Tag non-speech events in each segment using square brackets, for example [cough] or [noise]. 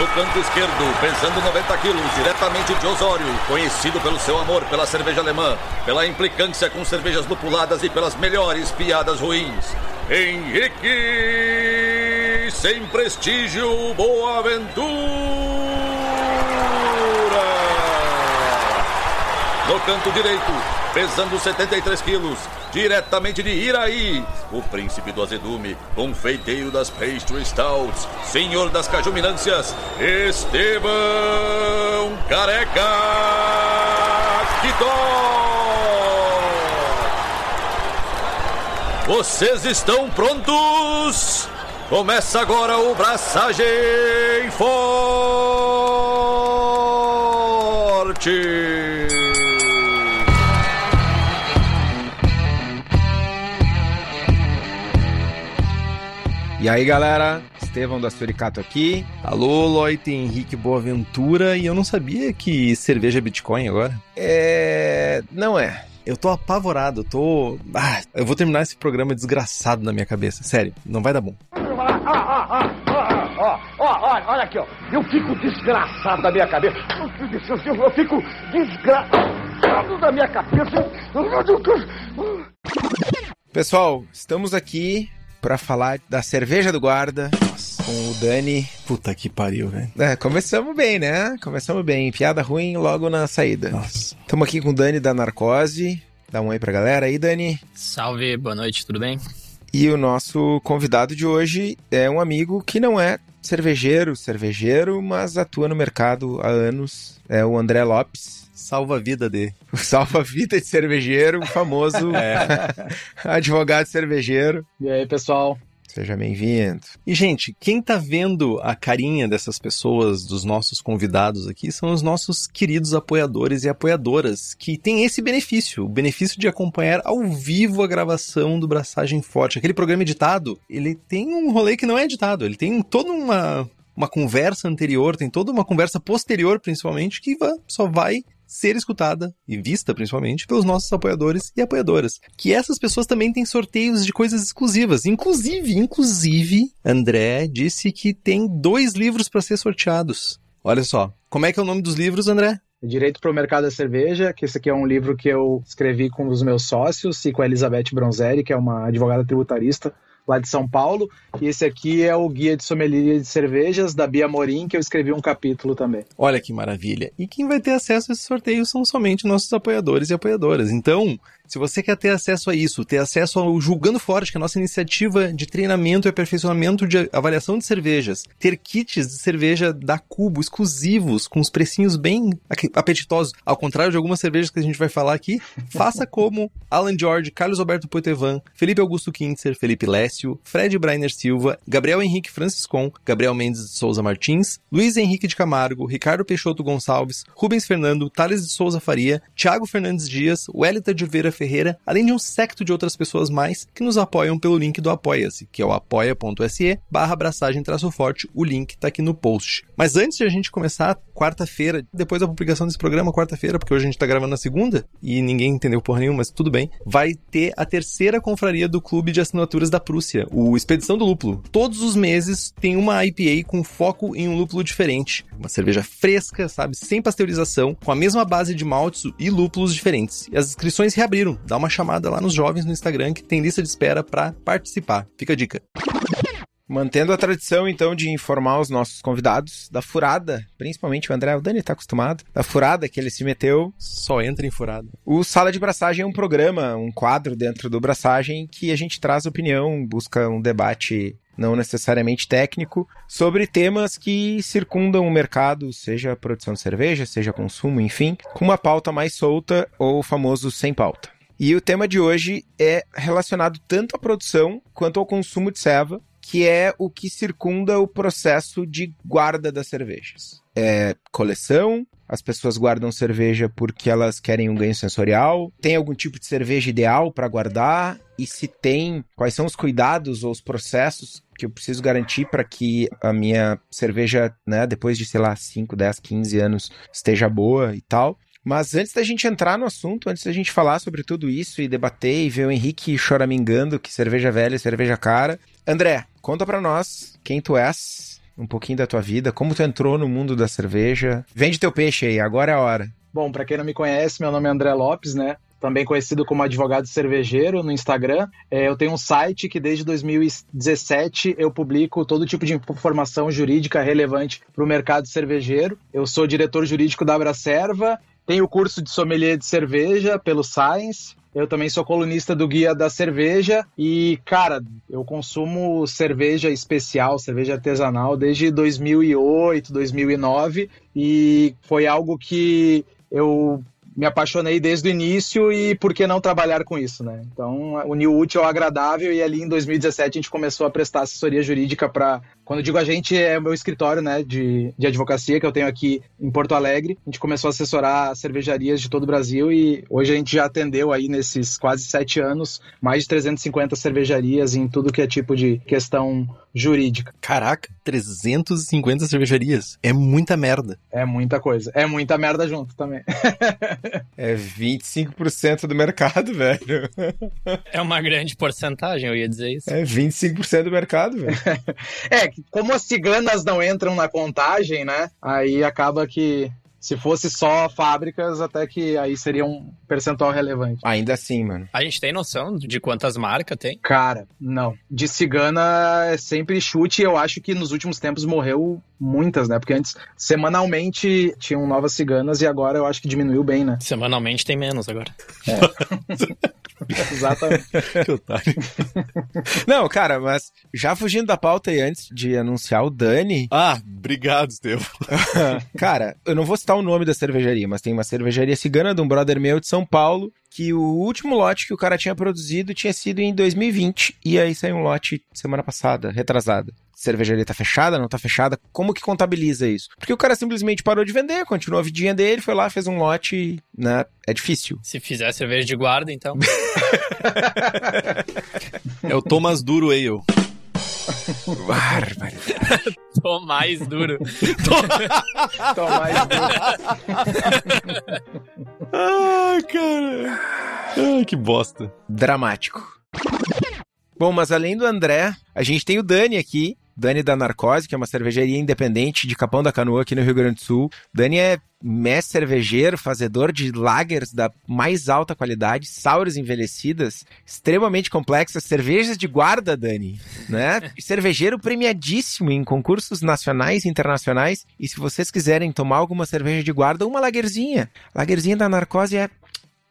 No canto esquerdo, pesando 90 quilos, diretamente de Osório, conhecido pelo seu amor pela cerveja alemã, pela implicância com cervejas lupuladas e pelas melhores piadas ruins. Henrique, sem prestígio, Boaventura. Canto direito, pesando 73 quilos, diretamente de Iraí, o príncipe do azedume, confeiteiro das pastry stouts, senhor das cajuminâncias, Estevão Careca Quitó. Vocês estão prontos? Começa agora o Braçagem Forte! E aí, galera? Estevão da Suricato aqui. Alô, Loite Henrique Boaventura. E eu não sabia que cerveja é Bitcoin agora. É. Não é. Eu tô apavorado, eu tô. Ah, eu vou terminar esse programa desgraçado na minha cabeça. Sério, não vai dar bom. Ó, ó, olha, olha aqui, ó. Eu fico desgraçado da minha cabeça. Eu fico desgraçado da minha cabeça. Pessoal, estamos aqui para falar da cerveja do guarda com o Dani. Puta que pariu, velho. É, começamos bem, né? Começamos bem. Piada ruim logo na saída. Nossa. Estamos aqui com o Dani da Narcose. Dá um oi pra galera aí, Dani. Salve, boa noite, tudo bem? E o nosso convidado de hoje é um amigo que não é cervejeiro, cervejeiro, mas atua no mercado há anos. É o André Lopes. Salva a vida de. O [laughs] salva a vida de cervejeiro, o famoso [laughs] é. [laughs] advogado cervejeiro. E aí, pessoal? Seja bem-vindo. E, gente, quem tá vendo a carinha dessas pessoas, dos nossos convidados aqui, são os nossos queridos apoiadores e apoiadoras, que têm esse benefício, o benefício de acompanhar ao vivo a gravação do Braçagem Forte. Aquele programa editado, ele tem um rolê que não é editado, ele tem toda uma, uma conversa anterior, tem toda uma conversa posterior, principalmente, que só vai ser escutada e vista principalmente pelos nossos apoiadores e apoiadoras. Que essas pessoas também têm sorteios de coisas exclusivas. Inclusive, inclusive, André disse que tem dois livros para ser sorteados. Olha só, como é que é o nome dos livros, André? Direito para o Mercado da Cerveja, que esse aqui é um livro que eu escrevi com os meus sócios e com a Elizabeth Bronzeri, que é uma advogada tributarista lá de São Paulo. E esse aqui é o Guia de Sommelier de Cervejas, da Bia Morim, que eu escrevi um capítulo também. Olha que maravilha. E quem vai ter acesso a esse sorteio são somente nossos apoiadores e apoiadoras. Então, se você quer ter acesso a isso, ter acesso ao Julgando Forte, que é a nossa iniciativa de treinamento e aperfeiçoamento de avaliação de cervejas, ter kits de cerveja da Cubo exclusivos, com os precinhos bem apetitosos, ao contrário de algumas cervejas que a gente vai falar aqui, faça [laughs] como Alan George, Carlos Alberto Poitevin, Felipe Augusto Kintzer, Felipe Lécio, Fred Brainer Silva, Gabriel Henrique Franciscon, Gabriel Mendes de Souza Martins, Luiz Henrique de Camargo, Ricardo Peixoto Gonçalves, Rubens Fernando, Thales de Souza Faria, Thiago Fernandes Dias, Wellington de Vera Ferreira, além de um secto de outras pessoas mais que nos apoiam pelo link do Apoia-se, que é o apoia.se barra abraçagem traço forte, o link tá aqui no post. Mas antes de a gente começar, quarta-feira, depois da publicação desse programa, quarta-feira, porque hoje a gente tá gravando na segunda, e ninguém entendeu porra nenhuma, mas tudo bem, vai ter a terceira confraria do Clube de Assinaturas da Prússia, o Expedição do Lúpulo. Todos os meses tem uma IPA com foco em um lúpulo diferente. Uma cerveja fresca, sabe, sem pasteurização, com a mesma base de maltes e lúpulos diferentes. E as inscrições reabriram. Dá uma chamada lá nos jovens no Instagram que tem lista de espera para participar. Fica a dica. Mantendo a tradição, então, de informar os nossos convidados da furada, principalmente o André, o Dani tá acostumado, da furada que ele se meteu. Só entra em furada. O Sala de Braçagem é um programa, um quadro dentro do Braçagem que a gente traz opinião, busca um debate não necessariamente técnico, sobre temas que circundam o mercado, seja produção de cerveja, seja consumo, enfim, com uma pauta mais solta ou o famoso sem pauta. E o tema de hoje é relacionado tanto à produção quanto ao consumo de ceva, que é o que circunda o processo de guarda das cervejas. É coleção, as pessoas guardam cerveja porque elas querem um ganho sensorial, tem algum tipo de cerveja ideal para guardar e se tem, quais são os cuidados ou os processos que eu preciso garantir para que a minha cerveja, né, depois de, sei lá, 5, 10, 15 anos, esteja boa e tal. Mas antes da gente entrar no assunto, antes da gente falar sobre tudo isso e debater e ver o Henrique choramingando que cerveja velha é cerveja cara, André, conta para nós quem tu és, um pouquinho da tua vida, como tu entrou no mundo da cerveja. Vende teu peixe aí, agora é a hora. Bom, para quem não me conhece, meu nome é André Lopes, né? Também conhecido como advogado cervejeiro no Instagram. É, eu tenho um site que desde 2017 eu publico todo tipo de informação jurídica relevante para o mercado cervejeiro. Eu sou diretor jurídico da Abracerva, tenho o curso de sommelier de cerveja pelo Science, eu também sou colunista do Guia da Cerveja. E, cara, eu consumo cerveja especial, cerveja artesanal desde 2008, 2009 e foi algo que eu me apaixonei desde o início e por que não trabalhar com isso, né? Então, uniu útil ao agradável e ali em 2017 a gente começou a prestar assessoria jurídica para quando eu digo a gente, é o meu escritório né, de, de advocacia que eu tenho aqui em Porto Alegre. A gente começou a assessorar cervejarias de todo o Brasil e hoje a gente já atendeu aí nesses quase sete anos mais de 350 cervejarias em tudo que é tipo de questão jurídica. Caraca, 350 cervejarias. É muita merda. É muita coisa. É muita merda junto também. [laughs] é 25% do mercado, [laughs] velho. É uma grande porcentagem, eu ia dizer isso. É 25% do mercado, velho. [laughs] é, como as ciganas não entram na contagem, né? Aí acaba que se fosse só fábricas, até que aí seria um percentual relevante. Ainda assim, mano. A gente tem noção de quantas marcas tem? Cara, não. De cigana é sempre chute. Eu acho que nos últimos tempos morreu muitas, né? Porque antes, semanalmente, tinham novas ciganas e agora eu acho que diminuiu bem, né? Semanalmente tem menos agora. É. [laughs] [laughs] Exatamente. [laughs] que otário. Não, cara, mas já fugindo da pauta e antes de anunciar o Dani. Ah, obrigado, Estevam. [laughs] cara, eu não vou citar o nome da cervejaria, mas tem uma cervejaria cigana de um brother meu de São Paulo que o último lote que o cara tinha produzido tinha sido em 2020 e aí saiu um lote semana passada, retrasada cervejaria tá fechada, não tá fechada, como que contabiliza isso? Porque o cara simplesmente parou de vender, continuou a vidinha dele, foi lá, fez um lote, né? É difícil. Se fizer cerveja de guarda, então. [laughs] [laughs] é o Thomas Duro Ale. Bárbaro. [laughs] Tô mais duro. [laughs] Tô mais duro. Ai, cara. Ai, que bosta. Dramático. Bom, mas além do André, a gente tem o Dani aqui, Dani da Narcose, que é uma cervejaria independente de Capão da Canoa, aqui no Rio Grande do Sul. Dani é mestre cervejeiro, fazedor de lagers da mais alta qualidade, sours envelhecidas, extremamente complexas, cervejas de guarda, Dani, né? [laughs] cervejeiro premiadíssimo em concursos nacionais e internacionais. E se vocês quiserem tomar alguma cerveja de guarda, uma lagerzinha. Lagerzinha da Narcose é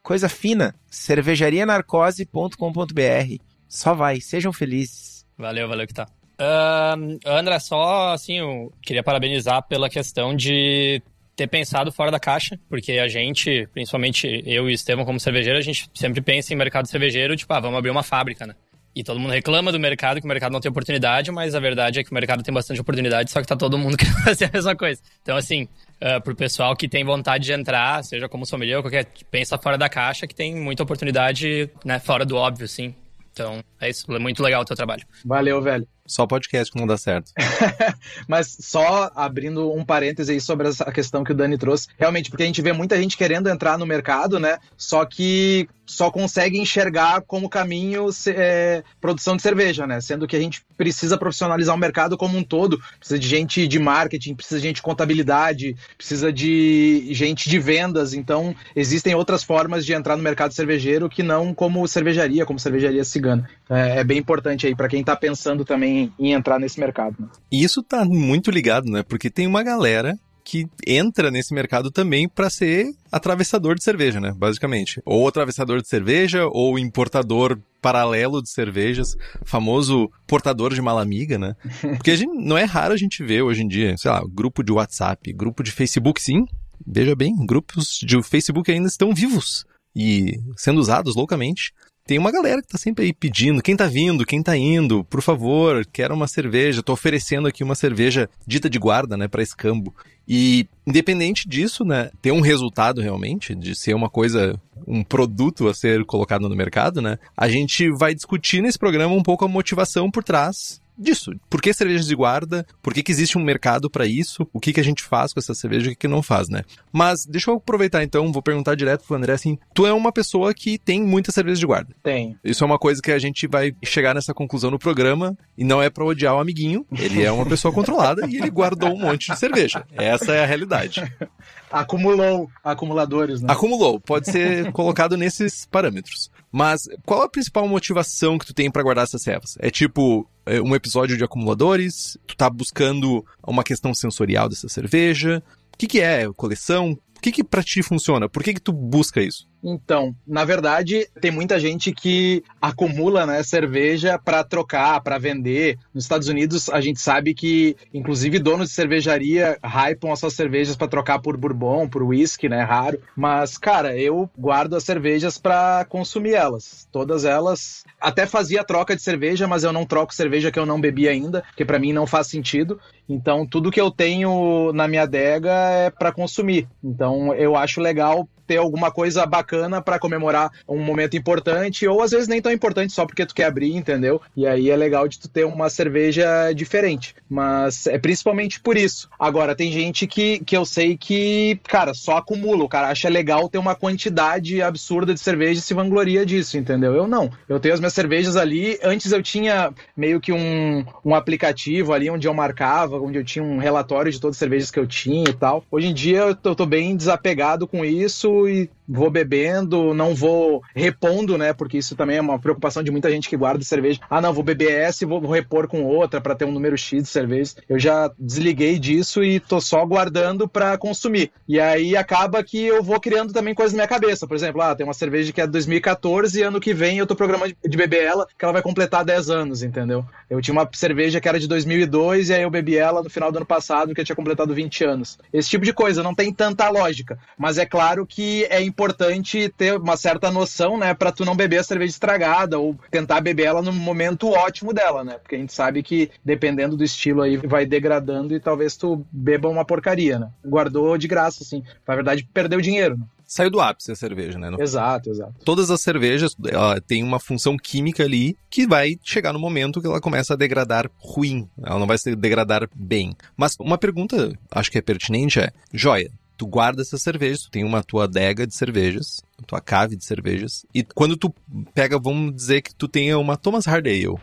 coisa fina. cervejarianarcose.com.br. Só vai, sejam felizes. Valeu, valeu que tá. Uh, André, só assim, eu queria parabenizar pela questão de ter pensado fora da caixa, porque a gente, principalmente eu e o Estevam como cervejeiro, a gente sempre pensa em mercado cervejeiro, tipo, ah, vamos abrir uma fábrica, né? E todo mundo reclama do mercado, que o mercado não tem oportunidade, mas a verdade é que o mercado tem bastante oportunidade, só que tá todo mundo [laughs] querendo fazer a mesma coisa. Então, assim, uh, pro pessoal que tem vontade de entrar, seja como sommelier ou qualquer, pensa fora da caixa, que tem muita oportunidade, né, fora do óbvio, sim. Então, é isso. É muito legal o teu trabalho. Valeu, velho. Só podcast que não dá certo. [laughs] Mas só abrindo um parêntese aí sobre essa questão que o Dani trouxe. Realmente, porque a gente vê muita gente querendo entrar no mercado, né? Só que só consegue enxergar como caminho é, produção de cerveja, né? Sendo que a gente precisa profissionalizar o mercado como um todo. Precisa de gente de marketing, precisa de gente de contabilidade, precisa de gente de vendas. Então, existem outras formas de entrar no mercado cervejeiro que não como cervejaria, como cervejaria cigana. É, é bem importante aí para quem está pensando também em, entrar nesse mercado. Né? E isso tá muito ligado, né? Porque tem uma galera que entra nesse mercado também para ser atravessador de cerveja, né? Basicamente. Ou atravessador de cerveja, ou importador paralelo de cervejas, famoso portador de malamiga, né? [laughs] Porque a gente, não é raro a gente ver hoje em dia, sei lá, grupo de WhatsApp, grupo de Facebook, sim. Veja bem, grupos de Facebook ainda estão vivos e sendo usados loucamente tem uma galera que tá sempre aí pedindo, quem tá vindo, quem tá indo, por favor, quero uma cerveja, tô oferecendo aqui uma cerveja dita de guarda, né, para escambo. E independente disso, né, ter um resultado realmente, de ser uma coisa, um produto a ser colocado no mercado, né, a gente vai discutir nesse programa um pouco a motivação por trás disso. Por que cervejas de guarda? Por que, que existe um mercado para isso? O que, que a gente faz com essa cerveja e o que, que não faz, né? Mas deixa eu aproveitar então, vou perguntar direto pro André assim: tu é uma pessoa que tem muitas cervejas de guarda. Tem. Isso é uma coisa que a gente vai chegar nessa conclusão no programa e não é pra odiar o amiguinho. Ele é uma pessoa controlada e ele guardou um monte de cerveja. Essa é a realidade. [laughs] Acumulou acumuladores, né? Acumulou, pode ser colocado nesses parâmetros. Mas qual a principal motivação que tu tem pra guardar essas servas? É tipo é, um episódio de acumuladores? Tu tá buscando uma questão sensorial dessa cerveja? O que, que é coleção? O que, que pra ti funciona? Por que, que tu busca isso? Então, na verdade, tem muita gente que acumula, né, cerveja para trocar, para vender. Nos Estados Unidos, a gente sabe que, inclusive, donos de cervejaria hypam as suas cervejas para trocar por bourbon, por whisky, né, raro. Mas, cara, eu guardo as cervejas para consumir elas. Todas elas. Até fazia troca de cerveja, mas eu não troco cerveja que eu não bebi ainda, porque para mim não faz sentido. Então, tudo que eu tenho na minha adega é para consumir. Então, eu acho legal ter alguma coisa bacana para comemorar um momento importante, ou às vezes nem tão importante só porque tu quer abrir, entendeu? E aí é legal de tu ter uma cerveja diferente. Mas é principalmente por isso. Agora, tem gente que, que eu sei que, cara, só acumula. O cara acha legal ter uma quantidade absurda de cerveja e se vangloria disso, entendeu? Eu não. Eu tenho as minhas cervejas ali. Antes eu tinha meio que um, um aplicativo ali onde eu marcava, onde eu tinha um relatório de todas as cervejas que eu tinha e tal. Hoje em dia eu tô, eu tô bem desapegado com isso e vou bebendo, não vou repondo, né? Porque isso também é uma preocupação de muita gente que guarda cerveja. Ah, não, vou beber essa e vou repor com outra para ter um número X de cervejas. Eu já desliguei disso e tô só guardando para consumir. E aí acaba que eu vou criando também coisas na minha cabeça. Por exemplo, ah, tem uma cerveja que é de 2014 e ano que vem eu tô programando de beber ela, que ela vai completar 10 anos, entendeu? Eu tinha uma cerveja que era de 2002 e aí eu bebi ela no final do ano passado, que tinha completado 20 anos. Esse tipo de coisa não tem tanta lógica, mas é claro que é importante ter uma certa noção, né, para tu não beber a cerveja estragada ou tentar beber ela no momento ótimo dela, né? Porque a gente sabe que dependendo do estilo aí vai degradando e talvez tu beba uma porcaria, né? Guardou de graça, assim. Na verdade, perdeu dinheiro. Né? Saiu do ápice a cerveja, né? No... Exato, exato. Todas as cervejas, ela tem uma função química ali que vai chegar no momento que ela começa a degradar ruim. Ela não vai se degradar bem. Mas uma pergunta, acho que é pertinente, é: joia, tu guarda essas cervejas, tu tem uma tua adega de cervejas, tua cave de cervejas, e quando tu pega, vamos dizer que tu tenha uma Thomas Hard Ale,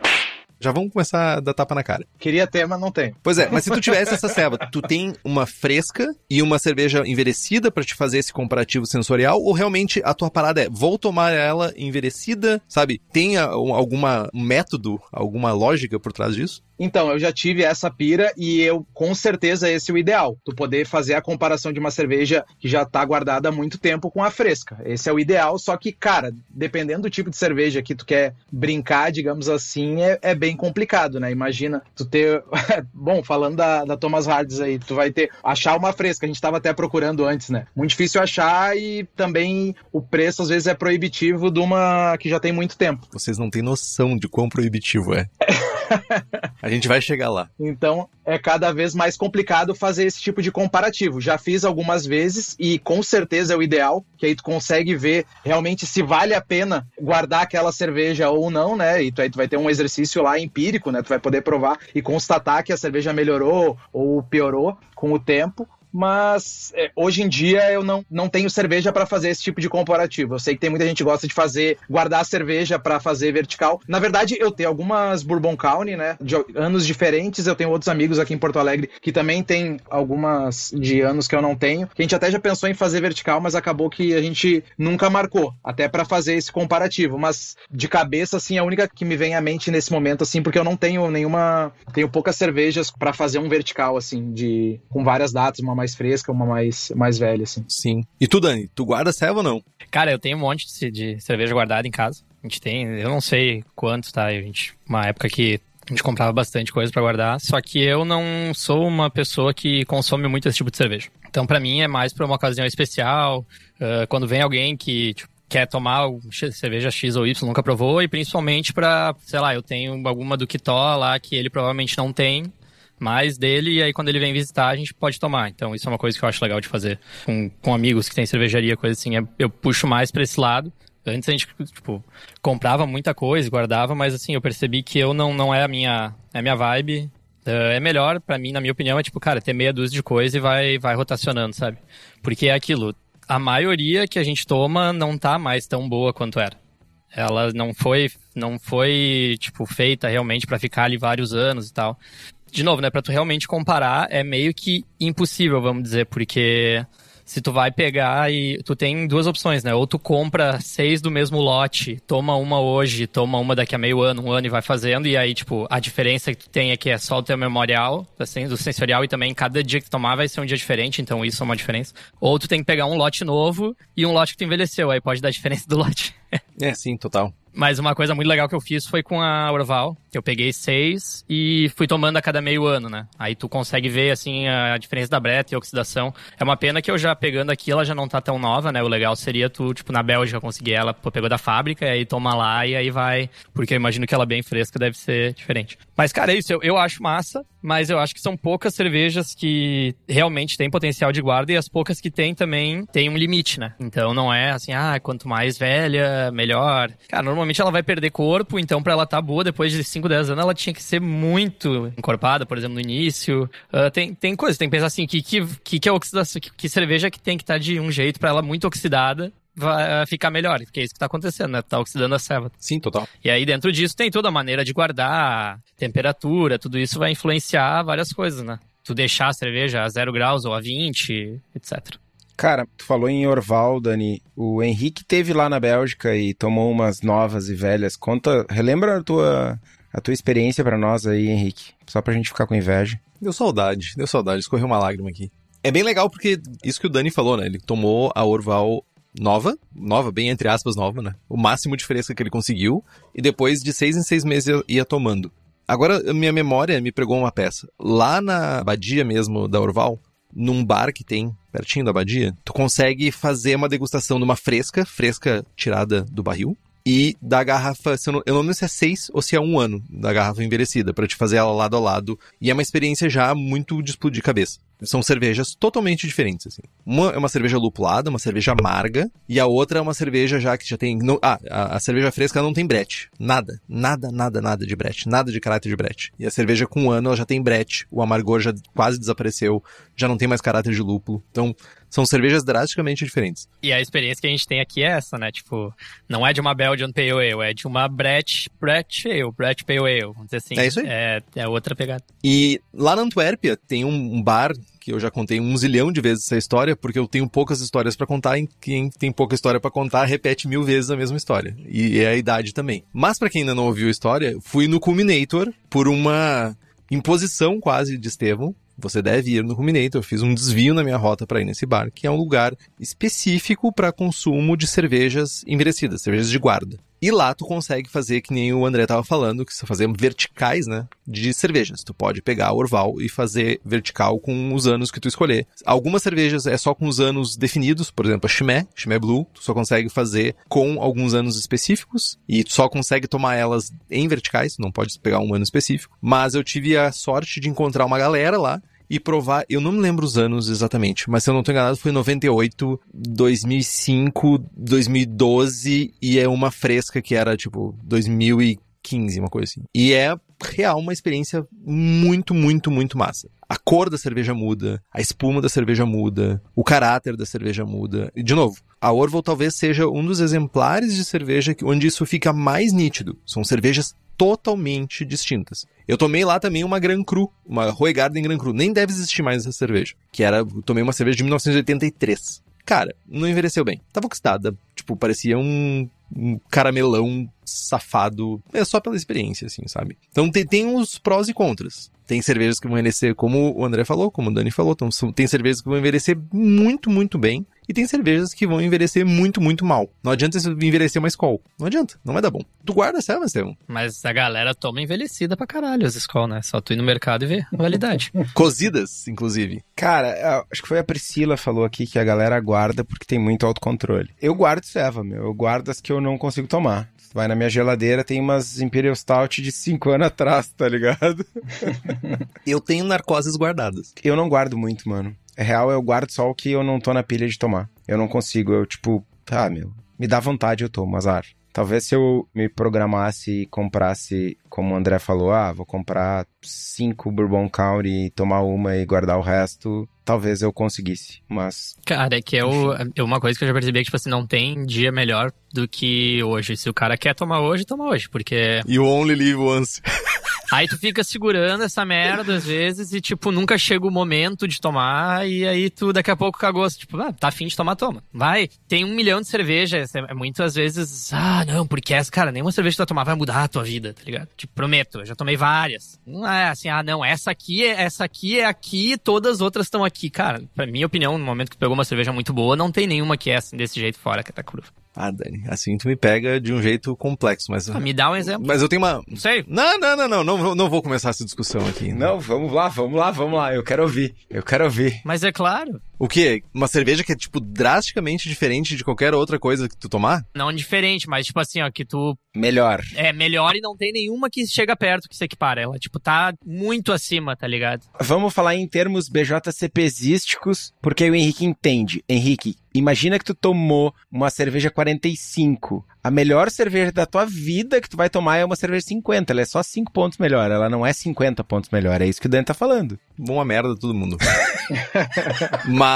já vamos começar a dar tapa na cara. Queria ter, mas não tem. Pois é, mas se tu tivesse essa ceva, tu tem uma fresca e uma cerveja envelhecida para te fazer esse comparativo sensorial ou realmente a tua parada é vou tomar ela envelhecida, sabe? Tem alguma método, alguma lógica por trás disso? Então, eu já tive essa pira e eu, com certeza, esse é o ideal. Tu poder fazer a comparação de uma cerveja que já tá guardada há muito tempo com a fresca. Esse é o ideal, só que, cara, dependendo do tipo de cerveja que tu quer brincar, digamos assim, é, é bem complicado, né? Imagina tu ter. [laughs] Bom, falando da, da Thomas Hards aí, tu vai ter. Achar uma fresca, a gente tava até procurando antes, né? Muito difícil achar e também o preço às vezes é proibitivo de uma que já tem muito tempo. Vocês não têm noção de quão proibitivo é. [laughs] [laughs] A gente vai chegar lá. Então, é cada vez mais complicado fazer esse tipo de comparativo. Já fiz algumas vezes e com certeza é o ideal, que aí tu consegue ver realmente se vale a pena guardar aquela cerveja ou não, né? E tu, aí tu vai ter um exercício lá empírico, né? Tu vai poder provar e constatar que a cerveja melhorou ou piorou com o tempo mas é, hoje em dia eu não, não tenho cerveja para fazer esse tipo de comparativo. Eu sei que tem muita gente que gosta de fazer, guardar a cerveja para fazer vertical. Na verdade, eu tenho algumas Bourbon County, né, de anos diferentes. Eu tenho outros amigos aqui em Porto Alegre que também tem algumas de anos que eu não tenho. Que a gente até já pensou em fazer vertical, mas acabou que a gente nunca marcou, até para fazer esse comparativo. Mas de cabeça, assim, a única que me vem à mente nesse momento, assim, porque eu não tenho nenhuma, tenho poucas cervejas para fazer um vertical, assim, de com várias datas, uma mais fresca, uma mais, mais velha, assim. Sim. E tu, Dani, tu guarda serva ou não? Cara, eu tenho um monte de cerveja guardada em casa. A gente tem, eu não sei quantos, tá? A gente, uma época que a gente comprava bastante coisa para guardar, só que eu não sou uma pessoa que consome muito esse tipo de cerveja. Então, para mim, é mais para uma ocasião especial, uh, quando vem alguém que tipo, quer tomar cerveja X ou Y, nunca provou, e principalmente para, sei lá, eu tenho alguma do Kitó lá que ele provavelmente não tem, mais dele, e aí quando ele vem visitar, a gente pode tomar. Então, isso é uma coisa que eu acho legal de fazer com, com amigos que têm cervejaria, coisa assim. É, eu puxo mais para esse lado. Antes a gente, tipo, comprava muita coisa, guardava, mas assim, eu percebi que eu não, não é a minha, é a minha vibe. Uh, é melhor, para mim, na minha opinião, é tipo, cara, ter meia dúzia de coisa e vai, vai rotacionando, sabe? Porque é aquilo, a maioria que a gente toma não tá mais tão boa quanto era. Ela não foi, não foi, tipo, feita realmente para ficar ali vários anos e tal. De novo, né, para tu realmente comparar, é meio que impossível, vamos dizer, porque se tu vai pegar e tu tem duas opções, né? Ou tu compra seis do mesmo lote, toma uma hoje, toma uma daqui a meio ano, um ano e vai fazendo, e aí, tipo, a diferença que tu tem é que é só o teu memorial, assim, do sensorial, e também cada dia que tu tomar vai ser um dia diferente, então isso é uma diferença. Ou tu tem que pegar um lote novo e um lote que tu envelheceu, aí pode dar [laughs] diferença do lote. é, sim, total. Mas uma coisa muito legal que eu fiz foi com a Orval, eu peguei seis e fui tomando a cada meio ano, né? Aí tu consegue ver, assim, a diferença da breta e oxidação. É uma pena que eu já pegando aqui, ela já não tá tão nova, né? O legal seria tu, tipo, na Bélgica conseguir ela, pô, pegou da fábrica, e aí toma lá e aí vai. Porque eu imagino que ela bem fresca deve ser diferente. Mas, cara, é isso. Eu, eu acho massa, mas eu acho que são poucas cervejas que realmente têm potencial de guarda e as poucas que tem também tem um limite, né? Então não é assim, ah, quanto mais velha, melhor. Cara, normalmente ela vai perder corpo, então para ela tá boa depois de 5, 10 anos, ela tinha que ser muito encorpada, por exemplo, no início. Uh, tem, tem coisa, tem que pensar assim, que, que, que, é oxidação, que, que cerveja que tem que estar tá de um jeito para ela muito oxidada vai ficar melhor, porque é isso que tá acontecendo, né? Tá oxidando a ceva. Sim, total. E aí dentro disso tem toda a maneira de guardar, temperatura, tudo isso vai influenciar várias coisas, né? Tu deixar a cerveja a zero graus ou a 20, etc. Cara, tu falou em Orval, Dani. O Henrique teve lá na Bélgica e tomou umas novas e velhas. Conta, relembra a tua, a tua experiência para nós aí, Henrique. Só pra gente ficar com inveja. Deu saudade, deu saudade, escorreu uma lágrima aqui. É bem legal porque isso que o Dani falou, né? Ele tomou a Orval nova, nova, bem entre aspas, nova, né? O máximo de fresca que ele conseguiu, e depois de seis em seis meses ia tomando. Agora, minha memória me pregou uma peça. Lá na abadia mesmo da Orval, num bar que tem pertinho da abadia, tu consegue fazer uma degustação de uma fresca, fresca tirada do barril, e da garrafa, eu não, eu não lembro se é seis ou se é um ano da garrafa envelhecida, para te fazer ela lado a lado. E é uma experiência já muito de explodir cabeça. São cervejas totalmente diferentes, assim. Uma é uma cerveja lupulada, uma cerveja amarga, e a outra é uma cerveja já que já tem... Ah, a, a cerveja fresca não tem brete. Nada. Nada, nada, nada de brete. Nada de caráter de brete. E a cerveja com um ano, ela já tem brete. O amargor já quase desapareceu. Já não tem mais caráter de lúpulo. Então, são cervejas drasticamente diferentes. E a experiência que a gente tem aqui é essa, né? Tipo, não é de uma Belgian Pale Ale, é de uma Brett, Brett Ale, Brett Pale Ale, vamos dizer assim. É isso aí. É, é outra pegada. E lá na Antuérpia tem um bar que eu já contei um zilhão de vezes essa história, porque eu tenho poucas histórias para contar, e quem tem pouca história para contar repete mil vezes a mesma história. E é a idade também. Mas para quem ainda não ouviu a história, fui no Culminator por uma imposição quase de Estevão, você deve ir no Ruminator. Eu fiz um desvio na minha rota para ir nesse bar, que é um lugar específico para consumo de cervejas envelhecidas, cervejas de guarda. E lá tu consegue fazer, que nem o André tava falando, que você fazer verticais, né? De cervejas. Tu pode pegar a Orval e fazer vertical com os anos que tu escolher. Algumas cervejas é só com os anos definidos, por exemplo, a Chimé, Chimé Blue, tu só consegue fazer com alguns anos específicos e tu só consegue tomar elas em verticais, não pode pegar um ano específico. Mas eu tive a sorte de encontrar uma galera lá e provar, eu não me lembro os anos exatamente, mas se eu não estou enganado foi 98, 2005, 2012 e é uma fresca que era tipo 2015, uma coisa assim. E é real uma experiência muito, muito, muito massa. A cor da cerveja muda, a espuma da cerveja muda, o caráter da cerveja muda. E, de novo, a Orval talvez seja um dos exemplares de cerveja onde isso fica mais nítido. São cervejas totalmente distintas. Eu tomei lá também uma Gran Cru, uma Roy Garden Gran Cru. Nem deve existir mais essa cerveja. Que era, tomei uma cerveja de 1983. Cara, não envelheceu bem. Tava oxidada. Tipo, parecia um, um caramelão safado. É só pela experiência, assim, sabe? Então tem, tem os prós e contras. Tem cervejas que vão envelhecer, como o André falou, como o Dani falou. Então, tem cervejas que vão envelhecer muito, muito bem. E tem cervejas que vão envelhecer muito, muito mal. Não adianta você envelhecer uma Skol. Não adianta, não vai dar bom. Tu guarda essa, Estevão? Mas a galera toma envelhecida pra caralho as Skol, né? Só tu ir no mercado e ver a validade. [laughs] Cozidas, inclusive. Cara, acho que foi a Priscila falou aqui que a galera guarda porque tem muito autocontrole. Eu guardo Seva, meu. Eu guardo as que eu não consigo tomar. Vai na minha geladeira, tem umas Imperial Stout de 5 anos atrás, tá ligado? [laughs] eu tenho narcoses guardadas. Eu não guardo muito, mano. É real, eu guardo só o que eu não tô na pilha de tomar. Eu não consigo, eu tipo, ah, meu, Me dá vontade, eu tomo, azar. Talvez se eu me programasse e comprasse, como o André falou, ah, vou comprar cinco Bourbon County, e tomar uma e guardar o resto, talvez eu conseguisse, mas... Cara, é que é, o, é uma coisa que eu já percebi que, tipo assim, não tem dia melhor do que hoje. Se o cara quer tomar hoje, toma hoje, porque... You only live once. [laughs] Aí tu fica segurando essa merda às vezes e, tipo, nunca chega o momento de tomar e aí tu daqui a pouco cagou. Tipo, ah, tá afim de tomar, toma. Vai. Tem um milhão de cervejas. É, muitas vezes, ah, não, porque essa, cara, nenhuma cerveja que tu tomar vai mudar a tua vida, tá ligado? Te prometo, eu já tomei várias. Não é assim, ah, não, essa aqui é, essa aqui é aqui todas as outras estão aqui. Cara, pra minha opinião, no momento que tu pegou uma cerveja muito boa, não tem nenhuma que é assim, desse jeito fora, que tá cru. Ah, Dani, assim tu me pega de um jeito complexo, mas... Ah, me dá um exemplo. Mas eu tenho uma... Não sei. Não, não, não, não, não, não vou começar essa discussão aqui. Não, vamos lá, vamos lá, vamos lá, eu quero ouvir, eu quero ouvir. Mas é claro. O quê? Uma cerveja que é, tipo, drasticamente diferente de qualquer outra coisa que tu tomar? Não diferente, mas tipo assim, ó, que tu Melhor. é melhor e não tem nenhuma que chega perto que se equipara. Ela, tipo, tá muito acima, tá ligado? Vamos falar em termos BJCPzísticos, porque o Henrique entende. Henrique, imagina que tu tomou uma cerveja 45. A melhor cerveja da tua vida que tu vai tomar é uma cerveja 50. Ela é só 5 pontos melhor. Ela não é 50 pontos melhor. É isso que o Dani tá falando. Boa merda todo mundo. [laughs] Mas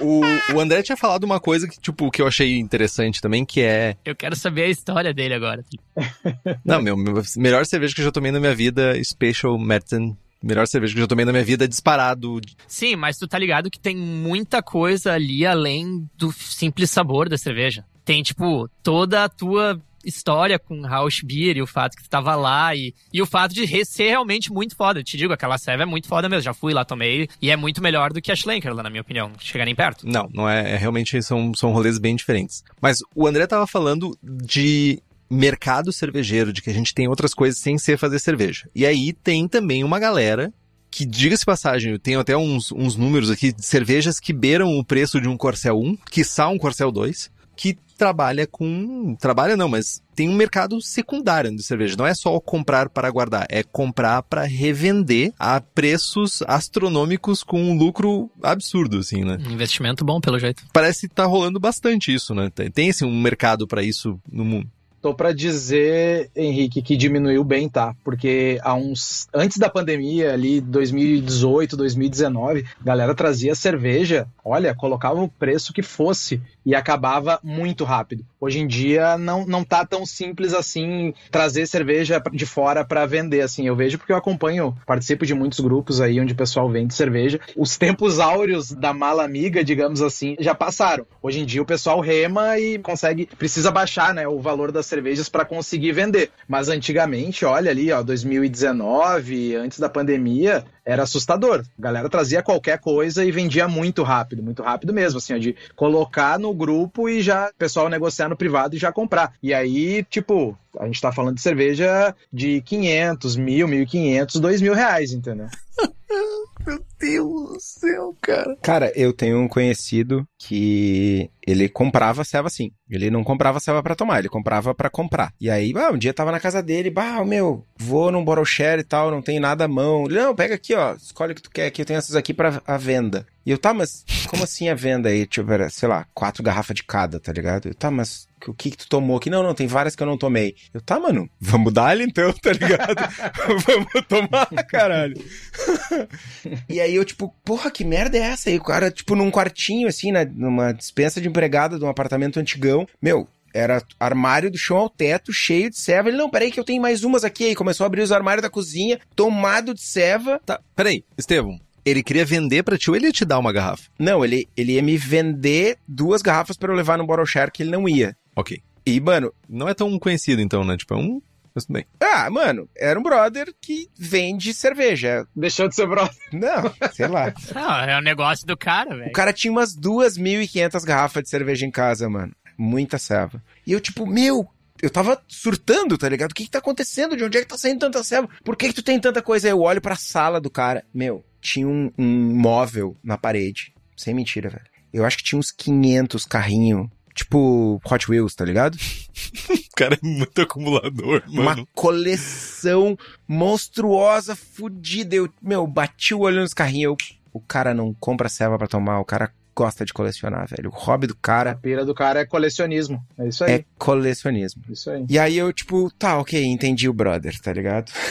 o, o André tinha falado uma coisa que, tipo, que eu achei interessante também, que é... Eu quero saber a história dele agora. [laughs] Não, meu, meu melhor cerveja que eu já tomei na minha vida, Special Merton. Melhor cerveja que eu já tomei na minha vida, disparado. Sim, mas tu tá ligado que tem muita coisa ali além do simples sabor da cerveja. Tem, tipo, toda a tua história com Rausch Beer e o fato que tu tava lá e, e o fato de ser realmente muito foda. Eu te digo, aquela serva é muito foda mesmo. Já fui lá, tomei e é muito melhor do que a Schlenker lá, na minha opinião. Não nem perto. Não, não é, é realmente são, são rolês bem diferentes. Mas o André tava falando de mercado cervejeiro, de que a gente tem outras coisas sem ser fazer cerveja. E aí tem também uma galera que, diga-se passagem, eu tenho até uns, uns números aqui de cervejas que beiram o preço de um Corcel 1, quiçá um Corcel 2, que trabalha com. Trabalha não, mas tem um mercado secundário de cerveja. Não é só comprar para guardar, é comprar para revender a preços astronômicos com um lucro absurdo, assim, né? Um investimento bom, pelo jeito. Parece que tá rolando bastante isso, né? Tem, assim, um mercado para isso no mundo. Tô pra dizer, Henrique, que diminuiu bem, tá? Porque há uns antes da pandemia, ali 2018, 2019, a galera trazia cerveja, olha, colocava o preço que fosse e acabava muito rápido. Hoje em dia não, não tá tão simples assim trazer cerveja de fora para vender assim. Eu vejo porque eu acompanho, participo de muitos grupos aí onde o pessoal vende cerveja. Os tempos áureos da mala amiga, digamos assim, já passaram. Hoje em dia o pessoal rema e consegue, precisa baixar, né, o valor das cervejas para conseguir vender. Mas antigamente, olha ali, ó, 2019, antes da pandemia, era assustador. A galera trazia qualquer coisa e vendia muito rápido, muito rápido mesmo, assim, ó, de colocar no grupo e já o pessoal negociar no privado e já comprar. E aí, tipo, a gente tá falando de cerveja de 500, mil, 1.500, 2 mil reais, entendeu? [laughs] Meu Deus do céu, cara. Cara, eu tenho um conhecido que ele comprava ceva assim. Ele não comprava ceva pra tomar, ele comprava pra comprar. E aí, um dia tava na casa dele, bah, meu, vou num bottle share e tal, não tem nada à mão. Ele, não, pega aqui, ó, escolhe o que tu quer aqui, eu tenho essas aqui pra a venda. E eu, tá, mas como assim a venda aí? Tipo, sei lá, quatro garrafas de cada, tá ligado? Eu, tá, mas o que que tu tomou aqui? Não, não, tem várias que eu não tomei. Eu, tá, mano, vamos dar ele então, tá ligado? [laughs] [laughs] vamos tomar, caralho. e aí eu, tipo, porra, que merda é essa? aí o cara, tipo, num quartinho, assim, né, numa dispensa de empregada de um apartamento antigão, meu, era armário do chão ao teto, cheio de ceva. Ele, não, peraí que eu tenho mais umas aqui. Aí começou a abrir os armários da cozinha, tomado de ceva. Tá, peraí, Estevam. Ele queria vender pra ti ou ele ia te dar uma garrafa? Não, ele, ele ia me vender duas garrafas pra eu levar no bottle share que ele não ia. Ok. E, mano, Não é tão conhecido então, né? Tipo, é um. Mas tudo bem. ah, mano, era um brother que vende cerveja. Deixou de ser brother. Não, sei lá. [laughs] Não, é o negócio do cara, velho. O cara tinha umas 2.500 garrafas de cerveja em casa, mano. Muita ceva. E eu, tipo, meu, eu tava surtando, tá ligado? O que que tá acontecendo? De onde é que tá saindo tanta ceva? Por que que tu tem tanta coisa? Aí eu olho pra sala do cara. Meu, tinha um, um móvel na parede. Sem mentira, velho. Eu acho que tinha uns 500 carrinhos. Tipo Hot Wheels, tá ligado? [laughs] O cara é muito acumulador, mano. Uma coleção monstruosa, fudida. Eu, meu, bati o olho nos carrinhos. Eu, o cara não compra ceva pra tomar, o cara gosta de colecionar, velho. O hobby do cara A pira do cara é colecionismo. É isso aí. é colecionismo. Isso aí. E aí eu, tipo, tá, ok, entendi o brother, tá ligado? [laughs]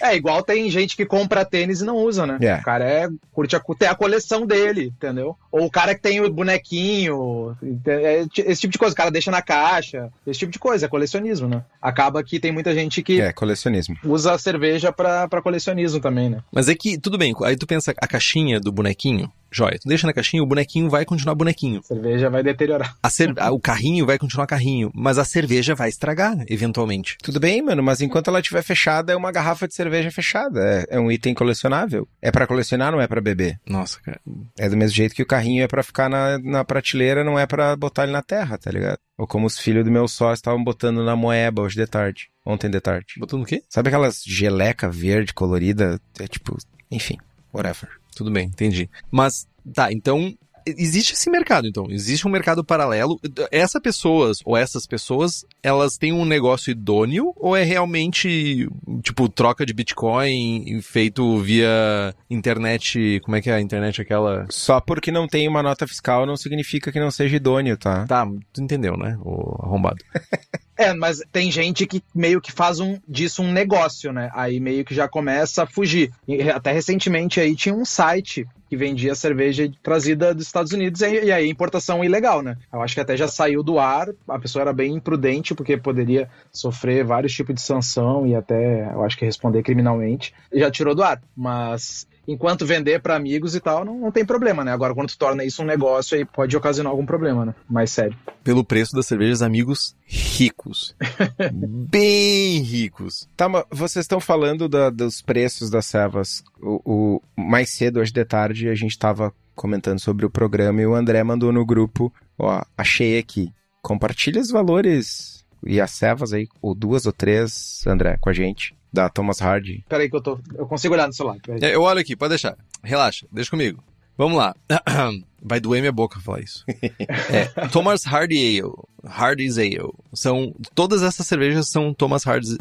É, igual tem gente que compra tênis e não usa, né? É. O cara é, curte a, tem a coleção dele, entendeu? Ou o cara que tem o bonequinho, é, esse tipo de coisa, o cara deixa na caixa, esse tipo de coisa, é colecionismo, né? Acaba que tem muita gente que É, colecionismo. usa a cerveja pra, pra colecionismo também, né? Mas é que, tudo bem, aí tu pensa a caixinha do bonequinho, joia, tu deixa na caixinha, o bonequinho vai continuar bonequinho. A cerveja vai deteriorar. [laughs] A o carrinho vai continuar carrinho, mas a cerveja vai estragar, eventualmente. Tudo bem, mano, mas enquanto ela estiver fechada, é uma garrafa de cerveja fechada. É, é um item colecionável. É pra colecionar, não é pra beber. Nossa, cara. É do mesmo jeito que o carrinho é pra ficar na, na prateleira, não é pra botar ele na terra, tá ligado? Ou como os filhos do meu sócio estavam botando na moeba hoje de tarde. Ontem de tarde. Botou no quê? Sabe aquelas geleca verde colorida? É tipo, enfim, whatever. Tudo bem, entendi. Mas, tá, então, existe esse mercado, então. Existe um mercado paralelo. Essa pessoas, ou essas pessoas, elas têm um negócio idôneo, ou é realmente, tipo, troca de Bitcoin feito via internet, como é que é a internet aquela... Só porque não tem uma nota fiscal não significa que não seja idôneo, tá? Tá, tu entendeu, né, o arrombado. [laughs] É, mas tem gente que meio que faz um, disso um negócio, né? Aí meio que já começa a fugir. E até recentemente aí tinha um site que vendia cerveja trazida dos Estados Unidos e, aí importação ilegal, né? Eu acho que até já saiu do ar, a pessoa era bem imprudente porque poderia sofrer vários tipos de sanção e até, eu acho que responder criminalmente. Já tirou do ar, mas enquanto vender para amigos e tal, não, não tem problema, né? Agora, quando tu torna isso um negócio, aí pode ocasionar algum problema, né? Mais sério. Pelo preço das cervejas, amigos ricos. [laughs] Bem ricos. Tá, mas vocês estão falando da- dos preços das servas. O, o- mais cedo, hoje de tarde, a gente tava comentando sobre o programa e o André mandou no grupo, ó, achei aqui. Compartilha os valores e as servas aí, ou duas ou três, André, com a gente, da Thomas Hardy. Peraí que eu tô. Eu consigo olhar no celular. É, Eu olho aqui, pode deixar. Relaxa, deixa comigo. Vamos lá. [clears throat] Vai doer minha boca falar isso. É, Thomas Hardy Ale, Hardy's Ale. São, todas essas cervejas são Thomas Hardy's,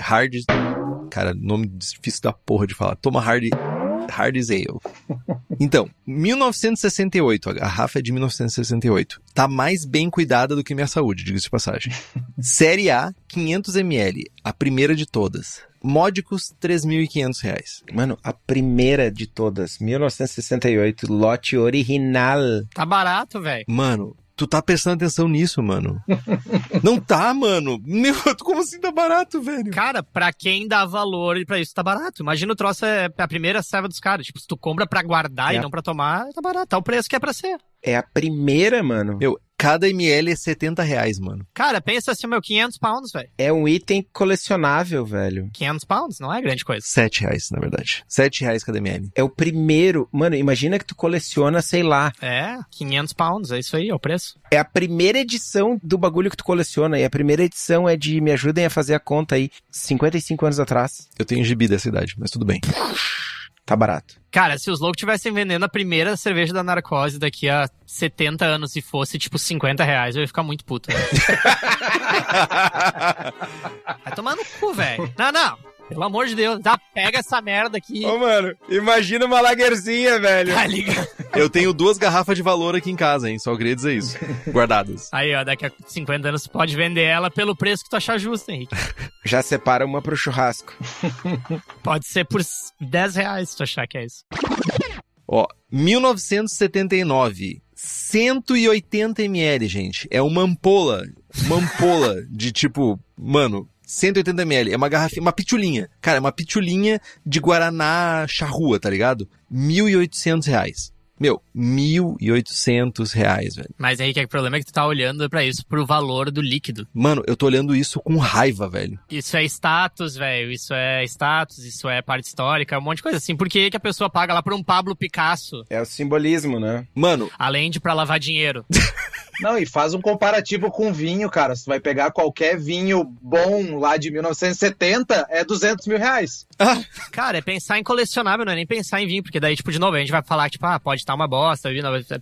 Hardy's, cara, nome difícil da porra de falar. Thomas Hardy, Hardy's Ale. Então, 1968, a garrafa é de 1968. Tá mais bem cuidada do que minha saúde, diga-se de passagem. [laughs] Série A, 500ml, a primeira de todas. Módicos, 3.500 reais. Mano, a primeira de todas, 1968, lote original. Tá barato, velho. Mano, tu tá prestando atenção nisso, mano. [laughs] Não tá, mano. Meu, [laughs] como assim tá barato, velho? Cara, pra quem dá valor e pra isso tá barato. Imagina o troço é a primeira serva dos caras. Tipo, se tu compra pra guardar É. e não pra tomar, tá barato. Tá o preço que é pra ser. É a primeira, mano. Meu, cada ml é 70 reais, mano. Cara, pensa assim, meu, 500 pounds, velho. É um item colecionável, velho. 500 pounds, não é grande coisa. 7 reais, na verdade. 7 reais cada ml. É o primeiro. Mano, imagina que tu coleciona, sei lá. É, 500 pounds, é isso aí, é o preço. É a primeira edição do bagulho que tu coleciona. E a primeira edição é de, me ajudem a fazer a conta aí, 55 anos atrás. Eu tenho gibi dessa idade, mas tudo bem. Tá barato. Cara, se os loucos tivessem vendendo a primeira cerveja da narcose daqui a 70 anos e fosse, tipo, 50 reais, eu ia ficar muito puto. né? [laughs] Vai tomar no cu, velho. Não, não. Pelo amor de Deus. Tá, pega essa merda aqui. Ô, mano, imagina uma lagerzinha, velho. Tá ligado? Eu tenho duas garrafas de valor aqui em casa, hein? Só queria dizer isso. Guardadas. Aí, ó, daqui a 50 anos tu pode vender ela pelo preço que tu achar justo, Henrique. [laughs] Já separa uma pro churrasco. [laughs] Pode ser por 10 reais se tu achar que é isso. Ó, 1979. 180 ml, gente. É uma ampola. Uma ampola de tipo, mano, 180 ml. É uma garrafinha, uma pitulinha. Cara, é uma pitulinha de Guaraná charrua, tá ligado? 1.800 reais. Meu, 1.800 reais, velho. Mas, Henrique, o problema é que tu tá olhando pra isso pro valor do líquido. Mano, eu tô olhando isso com raiva, velho. Isso é status, velho. Isso é status, isso é parte histórica, um monte de coisa assim. Por que, que a pessoa paga lá por um Pablo Picasso, É o simbolismo, né? Mano, além de pra lavar dinheiro? [laughs] Não, e faz um comparativo com vinho, cara. Você vai pegar qualquer vinho bom lá de 1970, é 200 mil reais. Cara, é pensar em colecionável, não é nem pensar em vinho, porque daí, tipo, de novo, a gente vai falar, tipo, ah, pode estar uma bosta.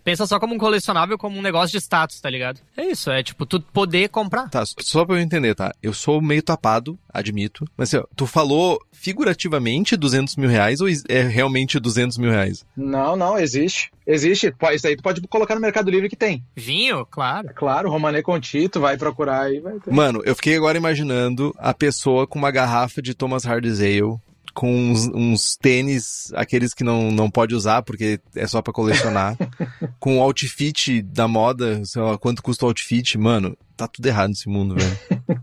Pensa só como um colecionável, como um negócio de status, tá ligado? É isso, é tipo, tu poder comprar. Tá, só pra eu entender, tá? Eu sou meio tapado, admito. Mas assim, tu falou figurativamente 200 mil reais ou é realmente 200 mil reais? Não, não, existe. Existe. Isso aí tu pode colocar no Mercado Livre que tem. Vinho? Claro. É claro, Romané Conti, tu vai procurar aí, vai ter. Mano, eu fiquei agora imaginando a pessoa com uma garrafa de Thomas Hardy's Ale com uns, uns, tênis, aqueles que não, não pode usar porque é só para colecionar, [laughs] com o outfit da moda, sei lá, quanto custa o outfit, mano, tá tudo errado nesse mundo, velho.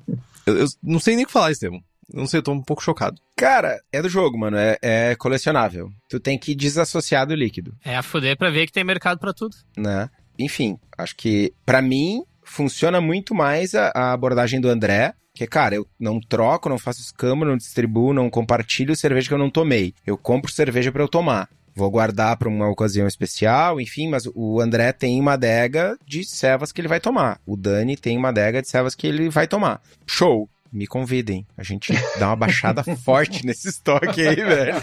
[laughs] eu, eu, não sei nem o que falar, Estevam. Não sei, eu tô um pouco chocado. Cara, é do jogo, mano. É, é colecionável. Tu tem que desassociar do líquido. É a fuder pra ver que tem mercado para tudo. Né? Enfim, acho que para mim funciona muito mais a, a abordagem do André, que, cara, eu não troco, não faço escambo, não distribuo, não compartilho cerveja que eu não tomei. Eu compro cerveja para eu tomar. Vou guardar para uma ocasião especial, enfim, mas o André tem uma adega de cevas que ele vai tomar. O Dani tem uma adega de cevas que ele vai tomar. Show! me convidem. A gente dá uma baixada [laughs] forte nesse estoque aí, velho.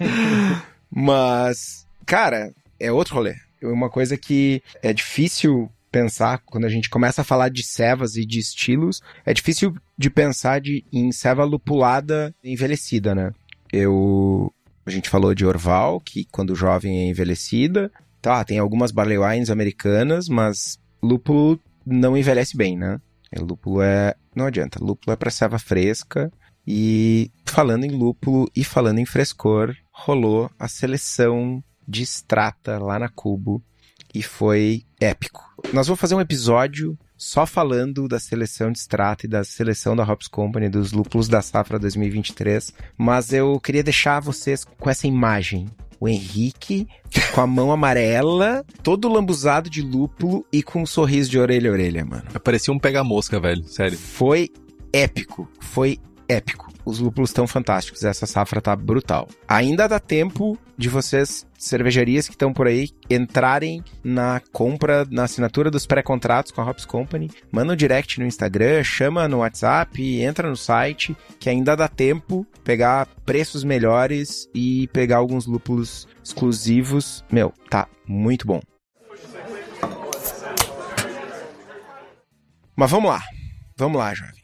[laughs] Mas, cara, é outro rolê. É uma coisa que é difícil pensar quando a gente começa a falar de cevas e de estilos. É difícil de pensar de, em ceva lupulada envelhecida, né? Eu. A gente falou de Orval, que quando jovem é envelhecida. Tá, tem algumas barley wines americanas, mas lúpulo não envelhece bem, né? É, lúpulo é. Não adianta. Lúpulo é para serva fresca. E falando em lúpulo e falando em frescor, rolou a seleção de Strata lá na Cubo e foi épico. Nós vamos fazer um episódio só falando da seleção de Strata e da seleção da Hops Company dos lúpulos da safra 2023, mas eu queria deixar vocês com essa imagem o Henrique com a mão amarela, todo lambuzado de lúpulo e com um sorriso de orelha a orelha, mano. Parecia um pega-mosca, velho, sério. Foi épico, foi épico. Os lúpulos estão fantásticos, essa safra tá brutal. Ainda dá tempo de vocês, cervejarias que estão por aí, entrarem na compra, na assinatura dos pré-contratos com a Hops Company. Manda um direct no Instagram, chama no WhatsApp, entra no site, que ainda dá tempo pegar preços melhores e pegar alguns lúpulos exclusivos. Meu, tá muito bom. Mas vamos lá. Vamos lá, jovens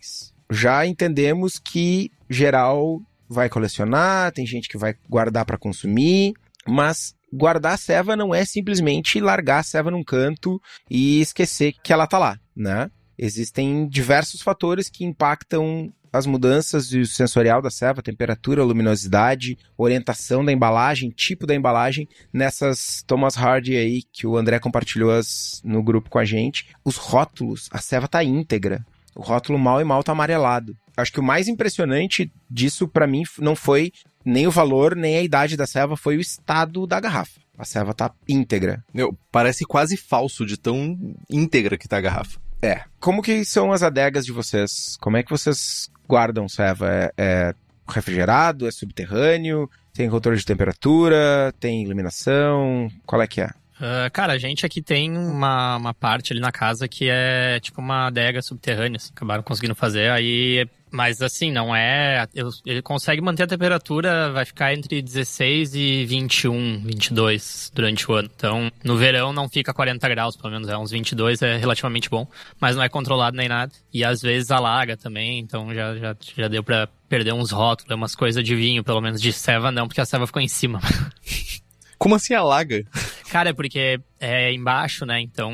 já entendemos que geral vai colecionar, tem gente que vai guardar para consumir, mas guardar a ceva não é simplesmente largar a ceva num canto e esquecer que ela tá lá, né? Existem diversos fatores que impactam as mudanças do sensorial da ceva, temperatura, luminosidade, orientação da embalagem, tipo da embalagem, nessas Thomas Hardy aí que o André compartilhou as, no grupo com a gente. Os rótulos, a ceva tá íntegra. O rótulo mal e mal tá amarelado. Acho que o mais impressionante disso para mim não foi nem o valor, nem a idade da serva, foi o estado da garrafa. A serva tá íntegra. Meu, parece quase falso de tão íntegra que tá a garrafa. É. Como que são as adegas de vocês? Como é que vocês guardam serva? É, é refrigerado? É subterrâneo? Tem controle de temperatura? Tem iluminação? Qual é que é? Uh, cara, a gente aqui tem uma, uma parte ali na casa que é tipo uma adega subterrânea, assim, acabaram conseguindo fazer, aí mas assim, não é. Ele consegue manter a temperatura, vai ficar entre 16 e 21, 22 durante o ano. Então, no verão não fica 40 graus, pelo menos é uns 22, é relativamente bom. Mas não é controlado nem nada. E às vezes alaga também, então já, já, já deu pra perder uns rótulos, umas coisas de vinho, pelo menos de ceva não, porque a ceva ficou em cima. [laughs] Como assim alaga? Cara, é porque é embaixo, né? Então,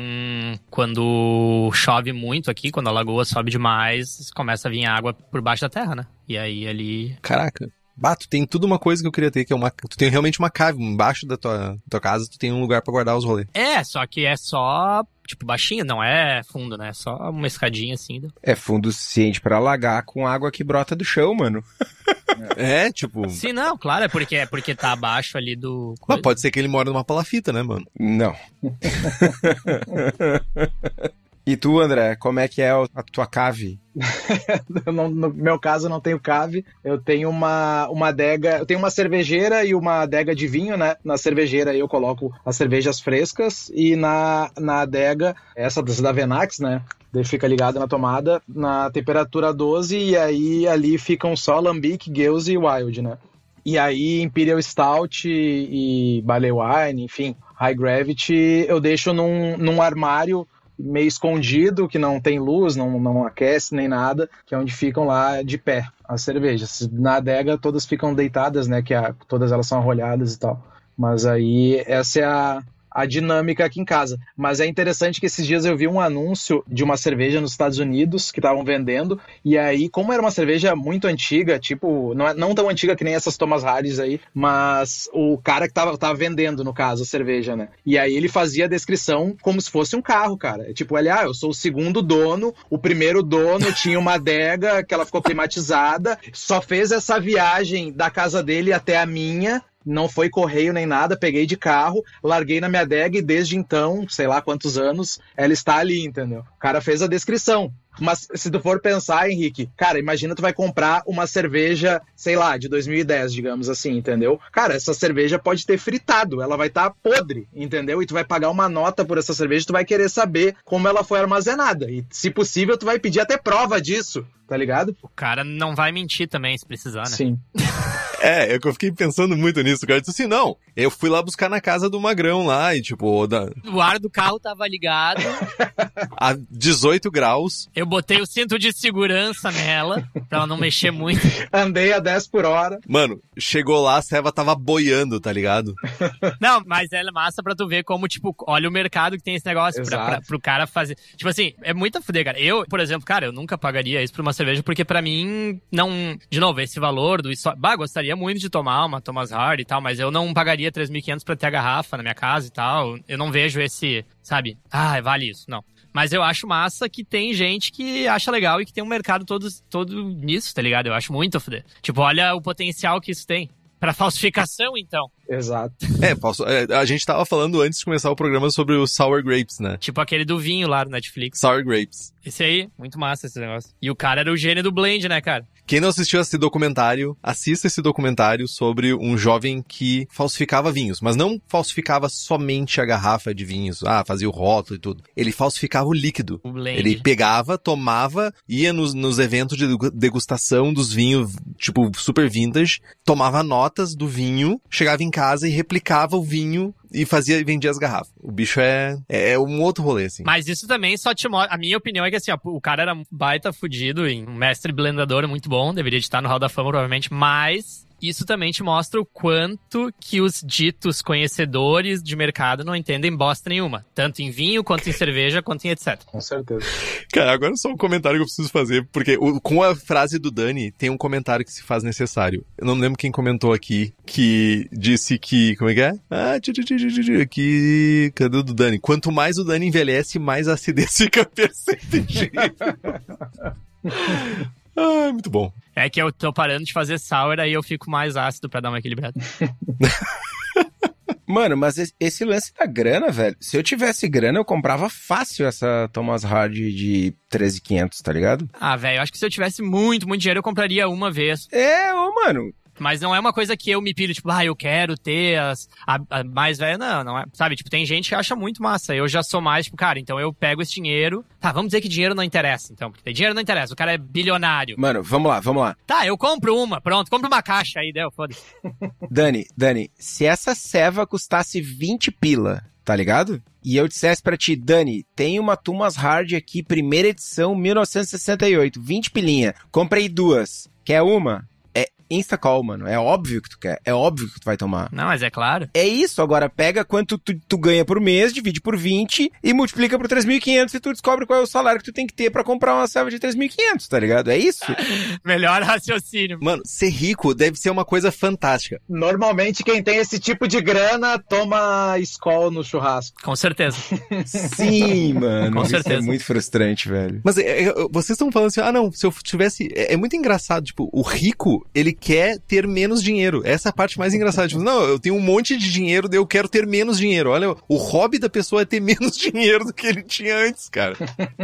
quando chove muito aqui, quando a lagoa sobe demais, começa a vir água por baixo da terra, né? E aí ali. Caraca. Bato, tem tudo uma coisa que eu queria ter, que é uma. Tu tem realmente uma cave embaixo da tua, tua casa, tu tem um lugar para guardar os rolês. É, só que é só, tipo, baixinho, não é fundo, né? É só uma escadinha assim. É fundo suficiente para alagar com água que brota do chão, mano. [laughs] É, tipo. Sim, não, claro, é porque, é porque tá abaixo ali do. Mas pode ser que ele mora numa palafita, né, mano? Não. [laughs] E tu, André, como é que é a tua cave? [laughs] no, no, meu caso, não tenho cave. Eu tenho uma, uma adega. Eu tenho uma cervejeira e uma adega de vinho, né? Na cervejeira eu coloco as cervejas frescas e na, na adega, essa da Venax, né? Daí fica ligado na tomada na temperatura 12 e aí ali ficam só Lambic, Geuze e Wild, né? E aí Imperial Stout e, e Barley Wine, enfim, High Gravity eu deixo num, num armário meio escondido, que não tem luz, não, não aquece nem nada, que é onde ficam lá de pé as cervejas. Na adega todas ficam deitadas, né, que a, todas elas são arrolhadas e tal. Mas aí essa é a, a dinâmica aqui em casa. Mas é interessante que esses dias eu vi um anúncio de uma cerveja nos Estados Unidos que estavam vendendo, e aí, como era uma cerveja muito antiga, tipo, não, é, não tão antiga que nem essas Thomas Harris aí, mas o cara que tava, tava vendendo, no caso, a cerveja, né? E aí ele fazia a descrição como se fosse um carro, cara. Tipo, ele, ah, eu sou o segundo dono, o primeiro dono tinha uma adega que ela ficou climatizada, só fez essa viagem da casa dele até a minha, não foi correio nem nada, peguei de carro, larguei na minha adega e desde então, sei lá quantos anos, ela está ali, entendeu? O cara fez a descrição. Mas se tu for pensar, Henrique, cara, imagina tu vai comprar uma cerveja, sei lá, de 2010, digamos assim, entendeu? Cara, essa cerveja pode ter fritado, ela vai estar tá podre, entendeu? E tu vai pagar uma nota por essa cerveja, tu vai querer saber como ela foi armazenada. E se possível, tu vai pedir até prova disso, tá ligado? O cara não vai mentir também, se precisar, né? Sim. É, é que eu fiquei pensando muito nisso. O cara disse assim: não, eu fui lá buscar na casa do Magrão lá e, tipo, da... o ar do carro tava ligado. [laughs] a 18 graus. Eu botei o cinto de segurança nela, pra ela não mexer muito. [laughs] Andei a 10 por hora. Mano, chegou lá, a Seva tava boiando, tá ligado? [laughs] Não, mas é massa pra tu ver como, tipo, olha o mercado que tem esse negócio pra, pra, pro cara fazer. Tipo assim, é muita fuder, cara. Eu, por exemplo, cara, eu nunca pagaria isso pra uma cerveja, porque pra mim, não. De novo, esse valor do. Bah, gostaria muito de tomar uma Thomas Hard e tal, mas eu não pagaria 3.500 pra ter a garrafa na minha casa e tal. Eu não vejo esse, sabe? Ah, vale isso. Não. Mas eu acho massa que tem gente que acha legal e que tem um mercado todo, todo nisso, tá ligado? Eu acho muito fuder. Tipo, olha o potencial que isso tem. Pra falsificação, então. Exato. [laughs] É, posso, é, a gente tava falando antes de começar o programa sobre o Sour Grapes, né? Tipo aquele do vinho lá no Netflix. Sour Grapes. Esse aí, muito massa esse negócio. E o cara era o gênio do blend, né, cara? Quem não assistiu esse documentário, assista esse documentário sobre um jovem que falsificava vinhos, mas não falsificava somente a garrafa de vinhos, ah, fazia o rótulo e tudo. Ele falsificava o líquido. O. Ele pegava, tomava, ia nos, nos eventos de degustação dos vinhos, tipo, super vintage, tomava notas do vinho, chegava em casa e replicava o vinho e fazia e vendia as garrafas. O bicho é, é, é um outro rolê, assim. Mas isso também só te mostra. A minha opinião é que assim, ó, o cara era baita fudido, um mestre blendador muito bom, deveria estar no Hall da Fama, provavelmente, mas isso também te mostra o quanto que os ditos conhecedores de mercado não entendem bosta nenhuma. Tanto em vinho, quanto em cerveja, quanto em etc. Com certeza. Cara, agora só um comentário que eu preciso fazer, porque o, com a frase do Dani, tem um comentário que se faz necessário. Eu não lembro quem comentou aqui, que disse que. Como é que é? Ah, tch, tch, tch, que. Cadê o do Dani? Quanto mais o Dani envelhece, mais a acidez [laughs] fica perceptível. [laughs] Ah, muito bom. É que eu tô parando de fazer sour, aí eu fico mais ácido pra dar uma equilibrada. [laughs] Mano, mas esse lance da grana, velho. Se eu tivesse grana, eu comprava fácil essa Thomas Hard de 13,500, tá ligado? Ah, velho, eu acho que se eu tivesse muito, muito dinheiro, eu compraria uma vez. É, ô, mano. Mas não é uma coisa que eu me pilho, tipo, ah, eu quero ter as, a, a mais velha, não, não é. Sabe, tipo, tem gente que acha muito massa. Eu já sou mais, tipo, cara, então eu pego esse dinheiro. Tá, vamos dizer que dinheiro não interessa, então. Porque dinheiro não interessa, o cara é bilionário. Mano, vamos lá, vamos lá. Tá, eu compro uma, pronto, compro uma caixa aí, deu, foda-se. [laughs] Dani, Dani, se essa ceva custasse 20 pila, tá ligado? E eu dissesse para ti, Dani, tem uma Tumas Hard aqui, primeira edição, 1968, 20 pilinha. Comprei duas. Quer uma? Instacall, mano. É óbvio que tu quer. É óbvio que tu vai tomar. Não, mas é claro. É isso. Agora pega quanto tu, tu ganha por mês, divide por 20 e multiplica por 3.500 e tu descobre qual é o salário que tu tem que ter para comprar uma selva de 3.500, tá ligado? É isso. [laughs] Melhor raciocínio. Mano, ser rico deve ser uma coisa fantástica. Normalmente quem tem esse tipo de grana toma escola no churrasco. Com certeza. [laughs] Sim, [laughs] mano. Com isso certeza. é muito frustrante, velho. Mas é, é, vocês estão falando assim, ah não, se eu tivesse... É, é muito engraçado, tipo, o rico, ele quer ter menos dinheiro. Essa é a parte mais engraçada. Tipo, não, eu tenho um monte de dinheiro, eu quero ter menos dinheiro. Olha, o hobby da pessoa é ter [laughs] menos dinheiro do que ele tinha antes, cara.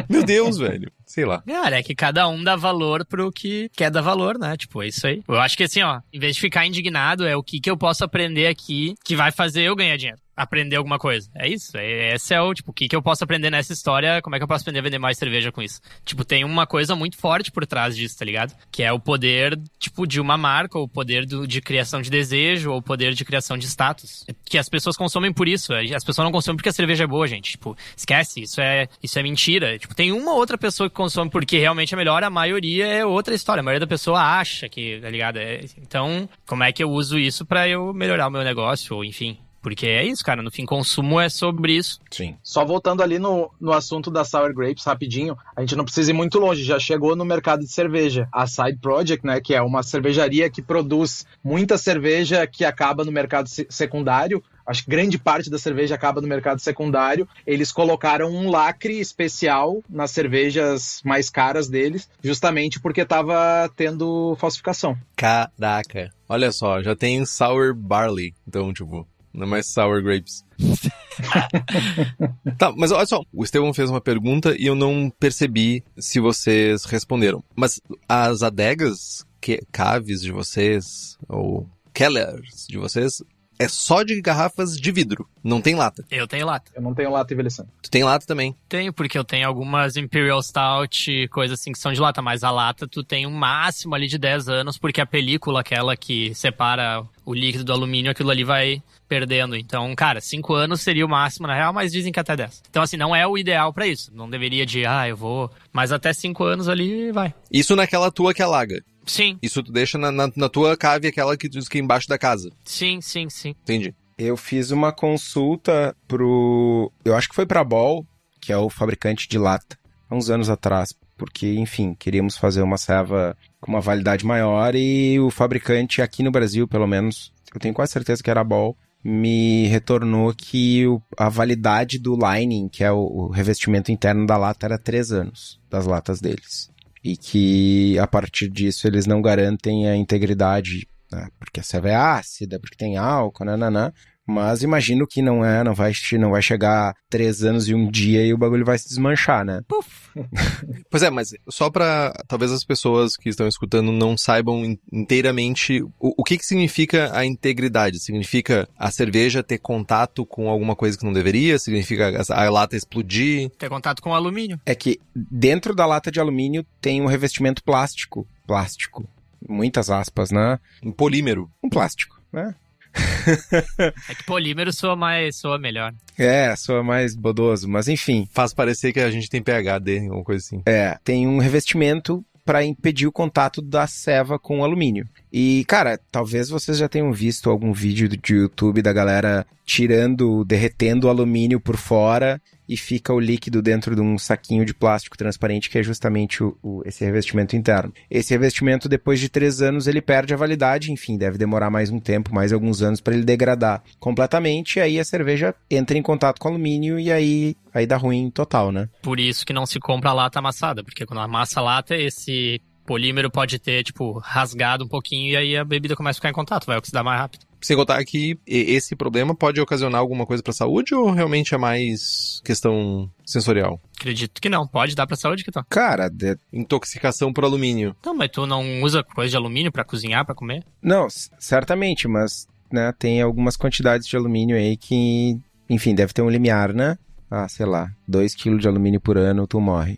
Meu Deus, velho. Sei lá. Cara, é que cada um dá valor pro que quer dar valor, né? Tipo, é isso aí. Eu acho que assim, ó, em vez de ficar indignado, é o que, que eu posso aprender aqui que vai fazer eu ganhar dinheiro aprender alguma coisa. É isso. É, esse é o, tipo, o que, que eu posso aprender nessa história, como é que eu posso aprender a vender mais cerveja com isso. Tipo, tem uma coisa muito forte por trás disso, tá ligado? Que é o poder, tipo, de uma marca, ou o poder do, de criação de desejo, ou o poder de criação de status. Que as pessoas consomem por isso. As pessoas não consomem porque a cerveja é boa, gente. Tipo, esquece, isso é, isso é mentira. Tipo, tem uma outra pessoa que consome porque realmente é melhor, a maioria é outra história. A maioria da pessoa acha que, tá ligado? É, então, como é que eu uso isso para eu melhorar o meu negócio, ou enfim. Porque é isso, cara. No fim, consumo é sobre isso. Sim. Só voltando ali no, no assunto da Sour Grapes, rapidinho, a gente não precisa ir muito longe, já chegou no mercado de cerveja. A Side Project, né, que é uma cervejaria que produz muita cerveja que acaba no mercado secundário, acho que grande parte da cerveja acaba no mercado secundário. Eles colocaram um lacre especial nas cervejas mais caras deles, justamente porque estava tendo falsificação. Caraca. Olha só, já tem sour barley. Então, tipo, não é mais sour grapes. [laughs] tá, mas olha só, o Estevão fez uma pergunta e eu não percebi se vocês responderam. Mas as adegas, que, caves de vocês, ou kellers de vocês, é só de garrafas de vidro, não tem lata. Eu tenho lata. Eu não tenho lata envelhecendo. Tu tem lata também? Tenho, porque eu tenho algumas Imperial Stout, coisas assim que são de lata, mas a lata tu tem um máximo ali de 10 anos, porque a película, aquela que separa o líquido do alumínio, aquilo ali vai perdendo. Então, cara, 5 anos seria o máximo na real, mas dizem que até 10. Então, assim, não é o ideal para isso. Não deveria de, ah, eu vou. Mas até 5 anos ali vai. Isso naquela tua que alaga. Sim. Isso tu deixa na, na, na tua cave, aquela que diz que é embaixo da casa. Sim, sim, sim. Entendi. Eu fiz uma consulta pro. Eu acho que foi pra Ball, que é o fabricante de lata, há uns anos atrás. Porque, enfim, queríamos fazer uma serva com uma validade maior e o fabricante aqui no Brasil, pelo menos, eu tenho quase certeza que era a Ball, me retornou que o, a validade do lining, que é o, o, revestimento interno da lata, era três anos das latas deles e que a partir disso eles não garantem a integridade, né? porque a cerveja é ácida, porque tem álcool, nananã. Mas imagino que não é, não vai, não vai chegar três anos e um dia e o bagulho vai se desmanchar, né? Puf. [laughs] pois é, mas só para talvez as pessoas que estão escutando não saibam inteiramente o, o que, que significa a integridade. Significa a cerveja ter contato com alguma coisa que não deveria? Significa a, a lata explodir? Ter contato com alumínio. É que dentro da lata de alumínio tem um revestimento plástico. Plástico. Muitas aspas, né? Um polímero. Um plástico, né? [laughs] é que polímero soa mais, soa melhor. É, soa mais bodoso, mas enfim. Faz parecer que a gente tem PHD, alguma coisa assim. É, tem um revestimento para impedir o contato da ceva com o alumínio. E, cara, talvez vocês já tenham visto algum vídeo de YouTube da galera tirando, derretendo o alumínio por fora e fica o líquido dentro de um saquinho de plástico transparente que é justamente o, o, esse revestimento interno. Esse revestimento, depois de três anos, ele perde a validade, enfim, deve demorar mais um tempo, mais alguns anos para ele degradar completamente, e aí a cerveja entra em contato com o alumínio e aí, aí dá ruim total, né? Por isso que não se compra a lata amassada, porque quando amassa a lata, esse polímero pode ter, tipo, rasgado um pouquinho e aí a bebida começa a ficar em contato, vai oxidar mais rápido. Sem contar que esse problema pode ocasionar alguma coisa para a saúde ou realmente é mais questão sensorial? Acredito que não. Pode dar pra saúde, que tá. Cara, de... intoxicação por alumínio. Não, mas tu não usa coisa de alumínio para cozinhar, para comer? Não, certamente, mas né, tem algumas quantidades de alumínio aí que, enfim, deve ter um limiar, né? Ah, sei lá, 2 kg de alumínio por ano, tu morre.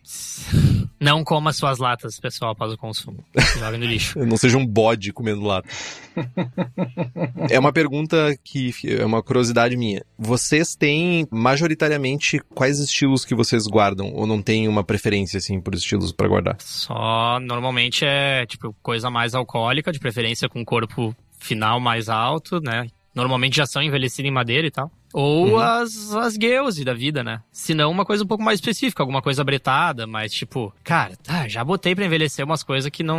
[laughs] Não coma suas latas, pessoal, após o consumo. Joga no lixo. [laughs] Não seja um bode comendo lata. é uma pergunta que é uma curiosidade minha. Vocês têm majoritariamente quais estilos que vocês guardam? Ou não tem uma preferência, assim, por estilos para guardar? Só, normalmente é, tipo, coisa mais alcoólica, de preferência com corpo final mais alto, né? Normalmente já são envelhecidos em madeira e tal. Ou uhum. as, as Geuze da vida, né? Se não, uma coisa um pouco mais específica, alguma coisa bretada, mas tipo, cara, tá, já botei pra envelhecer umas coisas que não.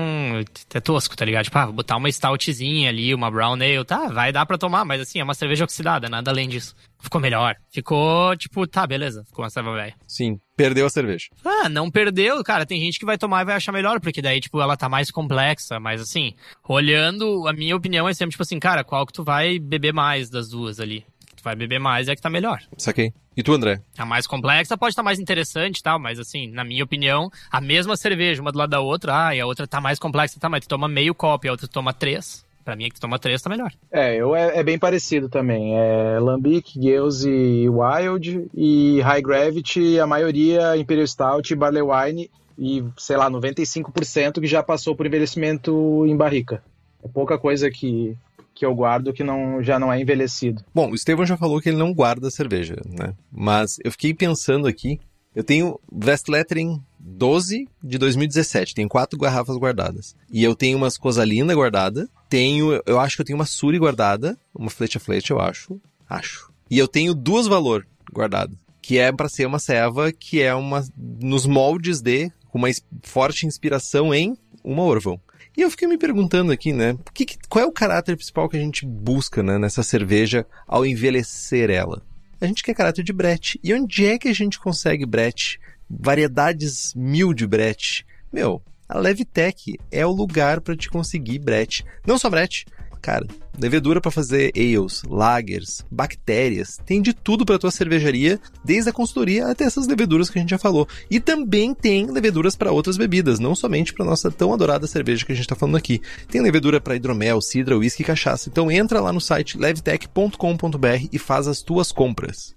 É tosco, tá ligado? Tipo, ah, vou botar uma stoutzinha ali, uma brown ale, tá, vai dar pra tomar, mas assim, é uma cerveja oxidada, nada além disso. Ficou melhor. Ficou, tipo, tá, beleza, ficou uma cerveja velha. Sim, perdeu a cerveja. Ah, não perdeu, cara. Tem gente que vai tomar e vai achar melhor, porque daí, tipo, ela tá mais complexa, mas assim, olhando, a minha opinião é sempre, tipo assim, cara, qual que tu vai beber mais das duas ali? Vai beber mais é que tá melhor. Saquei. E tu, André? A mais complexa pode estar tá mais interessante e tal, mas assim, na minha opinião, a mesma cerveja, uma do lado da outra, ah, e a outra tá mais complexa, tá, mas tu toma meio copo e a outra tu toma três. Pra mim, é que tu toma três tá melhor. É, eu, é, é bem parecido também. É Lambic, Gales e Wild. E High Gravity, a maioria Imperial Stout, Barley Wine e, sei lá, 95% que já passou por envelhecimento em barrica. É pouca coisa que que eu guardo que não, já não é envelhecido. Bom, o Estevão já falou que ele não guarda cerveja, né? Mas eu fiquei pensando aqui, eu tenho Vestlettering 12 de 2017, tenho quatro garrafas guardadas. E eu tenho umas Cosalina guardada, tenho, eu acho que eu tenho uma Suri guardada, uma Flecha Flecha, eu acho, acho. E eu tenho duas Valor guardadas, que é para ser uma ceva que é uma nos moldes de uma forte inspiração em uma Orvão. E eu fiquei me perguntando aqui, né? Que, qual é o caráter principal que a gente busca né, nessa cerveja ao envelhecer ela? A gente quer caráter de brete. E onde é que a gente consegue brete? Variedades mil de brete. Meu, a Levitec é o lugar para te conseguir brete. Não só brete, Cara, levedura para fazer ales, lagers, bactérias, tem de tudo para tua cervejaria, desde a consultoria até essas leveduras que a gente já falou. E também tem leveduras para outras bebidas, não somente para nossa tão adorada cerveja que a gente está falando aqui. Tem levedura para hidromel, cidra, whisky e cachaça. Então entra lá no site levtech.com.br e faz as tuas compras.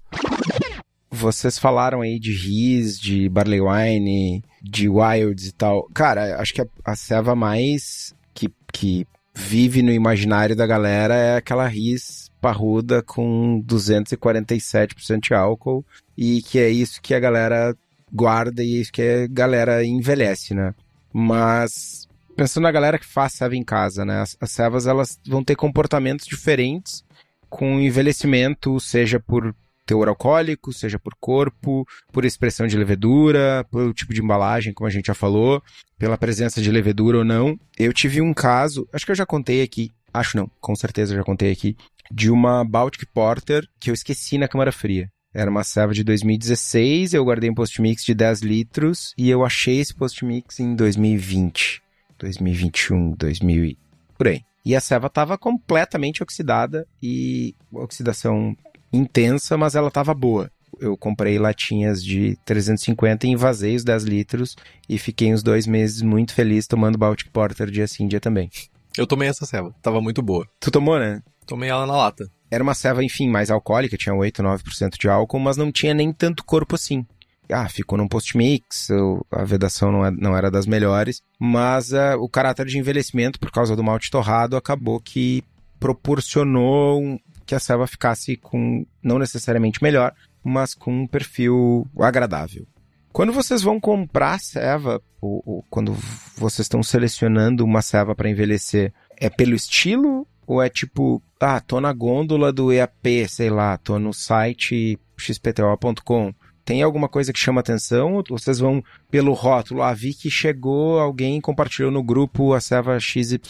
Vocês falaram aí de Riz, de Barley Wine, de Wilds e tal. Cara, acho que a, a mais que, que vive no imaginário da galera é aquela RIS parruda com 247% de álcool e que é isso que a galera guarda e é isso que a galera envelhece, né? Mas pensando na galera que faz ceva em casa, né? As, as cevas elas vão ter comportamentos diferentes com envelhecimento, seja por teor alcoólico, seja por corpo, por expressão de levedura, pelo tipo de embalagem, como a gente já falou, pela presença de levedura ou não. Eu tive um caso, acho que eu já contei aqui, acho não, com certeza já contei aqui, de uma Baltic Porter que eu esqueci na câmara fria. Era uma serva de 2016, eu guardei um post-mix de 10 litros e eu achei esse post-mix em 2020, 2021, 2000 por aí. E a serva estava completamente oxidada e oxidação intensa, mas ela tava boa. Eu comprei latinhas de 350 e invasei os 10 litros e fiquei uns dois meses muito feliz tomando Baltic Porter dia sim, dia também. Eu tomei essa ceva, tava muito boa. Tu tomou, né? Tomei ela na lata. Era uma ceva, enfim, mais alcoólica, tinha 8, 9% de álcool, mas não tinha nem tanto corpo assim. Ah, ficou num post-mix, a vedação não, é, não era das melhores, mas uh, o caráter de envelhecimento, por causa do malte torrado, acabou que proporcionou um, que a selva ficasse com, não necessariamente melhor, mas com um perfil agradável. Quando vocês vão comprar ceva, ou, ou quando vocês estão selecionando uma ceva para envelhecer, é pelo estilo ou é tipo, ah, tô na gôndola do EAP, sei lá, tô no site xpto.com. Tem alguma coisa que chama atenção? Ou vocês vão pelo rótulo? Ah, vi que chegou, alguém compartilhou no grupo a ceva XYZ,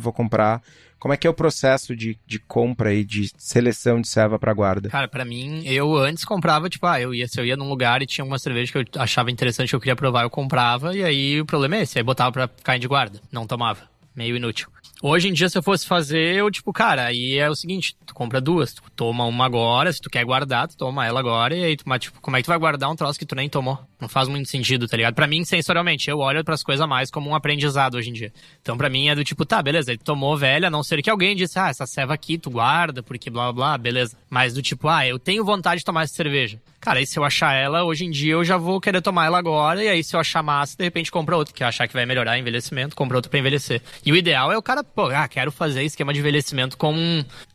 vou comprar. Como é que é o processo de, de compra e de seleção de serva para guarda? Cara, para mim, eu antes comprava, tipo, ah, eu ia, se eu ia num lugar e tinha uma cerveja que eu achava interessante, que eu queria provar, eu comprava, e aí o problema é esse, aí botava pra ficar de guarda, não tomava. Meio inútil. Hoje em dia, se eu fosse fazer, eu, tipo, cara, aí é o seguinte, tu compra duas, tu toma uma agora, se tu quer guardar, tu toma ela agora, e aí tu, mas, tipo, como é que tu vai guardar um troço que tu nem tomou? Não faz muito sentido, tá ligado? Pra mim, sensorialmente, eu olho pras coisas mais como um aprendizado hoje em dia. Então, pra mim, é do tipo, tá, beleza, tu tomou velha, a não ser que alguém disse, ah, essa ceva aqui tu guarda, porque blá blá, beleza. Mas do tipo, ah, eu tenho vontade de tomar essa cerveja. Cara, aí se eu achar ela, hoje em dia eu já vou querer tomar ela agora, e aí se eu achar massa, de repente compra outra, que achar que vai melhorar o envelhecimento, compra outra pra envelhecer. E o ideal é o cara, pô, ah, quero fazer esquema de envelhecimento com,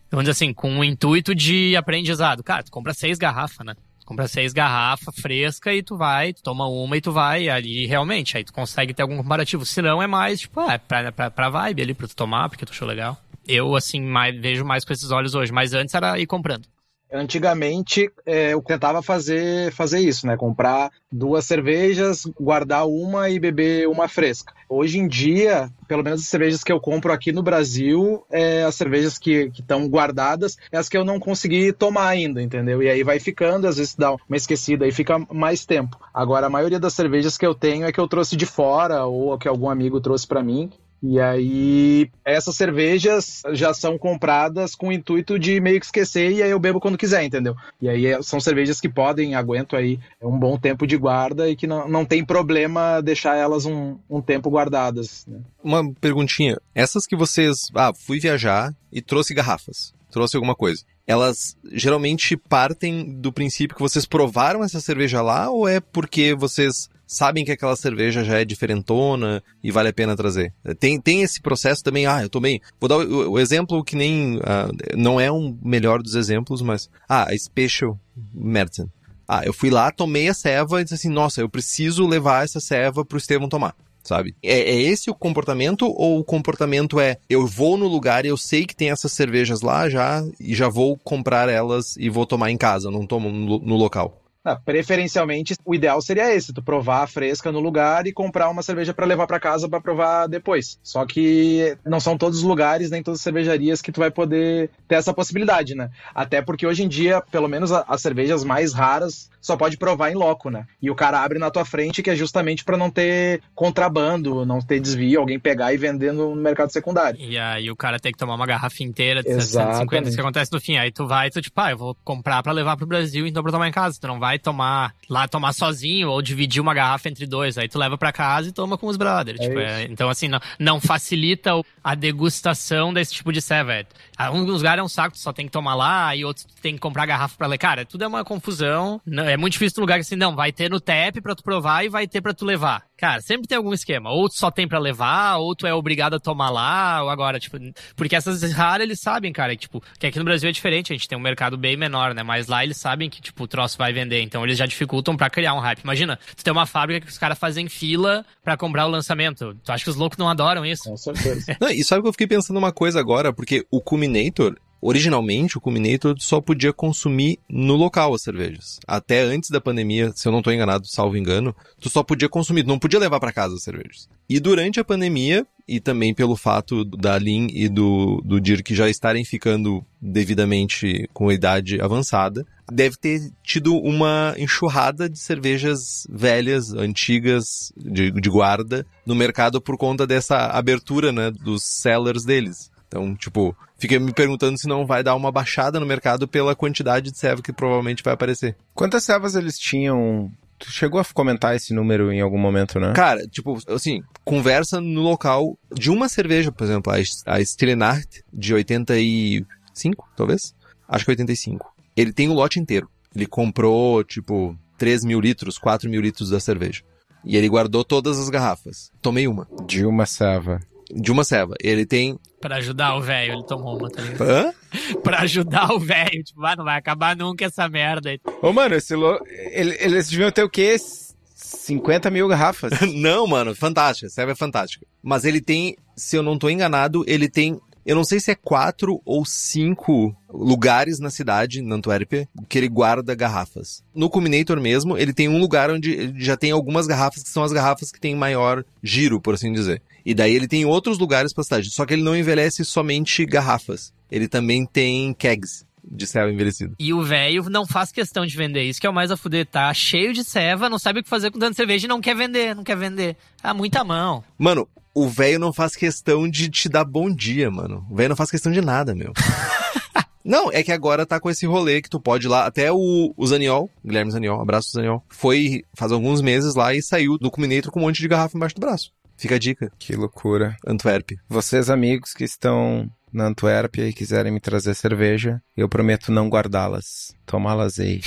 vamos dizer assim, com um intuito de aprendizado. Cara, tu compra seis garrafas, né? compra seis garrafas fresca e tu vai, tu toma uma e tu vai ali realmente, aí tu consegue ter algum comparativo. Se não, é mais, tipo, é, pra, pra, pra vibe ali, pra tu tomar, porque tu achou legal. Eu, assim, mais, vejo mais com esses olhos hoje, mas antes era ir comprando. Antigamente é, eu tentava fazer, fazer isso, né? Comprar duas cervejas, guardar uma e beber uma fresca. Hoje em dia, pelo menos as cervejas que eu compro aqui no Brasil, é, as cervejas que estão guardadas, é as que eu não consegui tomar ainda, entendeu? E aí vai ficando, às vezes dá uma esquecida e fica mais tempo. Agora, a maioria das cervejas que eu tenho é que eu trouxe de fora ou que algum amigo trouxe para mim. E aí, essas cervejas já são compradas com o intuito de meio que esquecer e aí eu bebo quando quiser, entendeu? E aí é, são cervejas que podem, aguento aí um bom tempo de guarda e que não, não tem problema deixar elas um, um tempo guardadas. Né? Uma perguntinha. Essas que vocês. Ah, fui viajar e trouxe garrafas. Trouxe alguma coisa. Elas geralmente partem do princípio que vocês provaram essa cerveja lá ou é porque vocês sabem que aquela cerveja já é diferentona e vale a pena trazer. Tem, tem esse processo também, ah, eu tomei. Vou dar o, o exemplo que nem. Uh, não é um melhor dos exemplos, mas. Ah, a Special Merton. Ah, eu fui lá, tomei a ceva e disse assim, nossa, eu preciso levar essa ceva pro Estevão tomar sabe? É, é, esse o comportamento ou o comportamento é eu vou no lugar eu sei que tem essas cervejas lá já e já vou comprar elas e vou tomar em casa, não tomo no, no local? Ah, preferencialmente, o ideal seria esse, tu provar a fresca no lugar e comprar uma cerveja para levar para casa para provar depois. Só que não são todos os lugares, nem todas as cervejarias que tu vai poder ter essa possibilidade, né? Até porque hoje em dia, pelo menos as cervejas mais raras, só pode provar em loco, né? E o cara abre na tua frente, que é justamente para não ter contrabando, não ter desvio, alguém pegar e vender no mercado secundário. E aí o cara tem que tomar uma garrafa inteira de Exatamente. 750, isso que acontece no fim. Aí tu vai, tu tipo, ah, eu vou comprar para levar pro Brasil, então pra tomar em casa. Tu não vai tomar lá, tomar sozinho ou dividir uma garrafa entre dois. Aí tu leva para casa e toma com os brothers. É tipo, é, então assim, não, não facilita a degustação desse tipo de cerveja. Um lugar é um saco, tu só tem que tomar lá, e outros tu tem que comprar garrafa para ler. Cara, tudo é uma confusão. É muito difícil no lugar que assim, não, vai ter no TEP pra tu provar e vai ter pra tu levar. Cara, sempre tem algum esquema. Ou tu só tem para levar, ou tu é obrigado a tomar lá, ou agora, tipo. Porque essas raras eles sabem, cara, que, tipo, que aqui no Brasil é diferente, a gente tem um mercado bem menor, né? Mas lá eles sabem que, tipo, o troço vai vender. Então eles já dificultam para criar um hype. Imagina, tu tem uma fábrica que os caras fazem fila para comprar o lançamento. Tu acha que os loucos não adoram isso? Com certeza. não, e sabe que eu fiquei pensando uma coisa agora, porque o Culminator, originalmente o Culminator só podia consumir no local as cervejas. Até antes da pandemia, se eu não estou enganado, salvo engano, tu só podia consumir, não podia levar para casa as cervejas. E durante a pandemia, e também pelo fato da Lin e do, do Dirk já estarem ficando devidamente com idade avançada, deve ter tido uma enxurrada de cervejas velhas, antigas, de, de guarda, no mercado por conta dessa abertura, né, dos sellers deles. Então, tipo, fiquei me perguntando se não vai dar uma baixada no mercado pela quantidade de serva que provavelmente vai aparecer. Quantas servas eles tinham Tu chegou a comentar esse número em algum momento, né? Cara, tipo, assim, conversa no local de uma cerveja, por exemplo, a Stillenart de 85, talvez? Acho que 85. Ele tem o lote inteiro. Ele comprou, tipo, 3 mil litros, 4 mil litros da cerveja. E ele guardou todas as garrafas. Tomei uma. De uma serva de uma ceva. Ele tem. Pra ajudar o velho, ele tomou uma, tá ligado? Hã? [laughs] pra ajudar o velho. Tipo, ah, não vai acabar nunca essa merda. Ô, mano, esse lo... eles deviam ter o quê? 50 mil garrafas. [laughs] não, mano, fantástica. Ceva é fantástica. Mas ele tem, se eu não tô enganado, ele tem eu não sei se é quatro ou cinco lugares na cidade, na Antuérpia, que ele guarda garrafas. No Culminator mesmo, ele tem um lugar onde já tem algumas garrafas que são as garrafas que têm maior giro, por assim dizer. E daí ele tem outros lugares pra cidade. Só que ele não envelhece somente garrafas. Ele também tem kegs de ceva envelhecido. E o velho não faz questão de vender. Isso que é o mais a fuder. Tá cheio de ceva, não sabe o que fazer com tanto cerveja e não quer vender, não quer vender. Ah, muita mão. Mano, o velho não faz questão de te dar bom dia, mano. O velho não faz questão de nada, meu. [laughs] Não, é que agora tá com esse rolê que tu pode ir lá. Até o, o Zaniol, Guilherme Zaniol, abraço Zaniol, foi faz alguns meses lá e saiu do Culminator com um monte de garrafa embaixo do braço. Fica a dica. Que loucura. Antwerp. Vocês, amigos que estão na Antuérpia e quiserem me trazer cerveja, eu prometo não guardá-las. Tomá-las aí.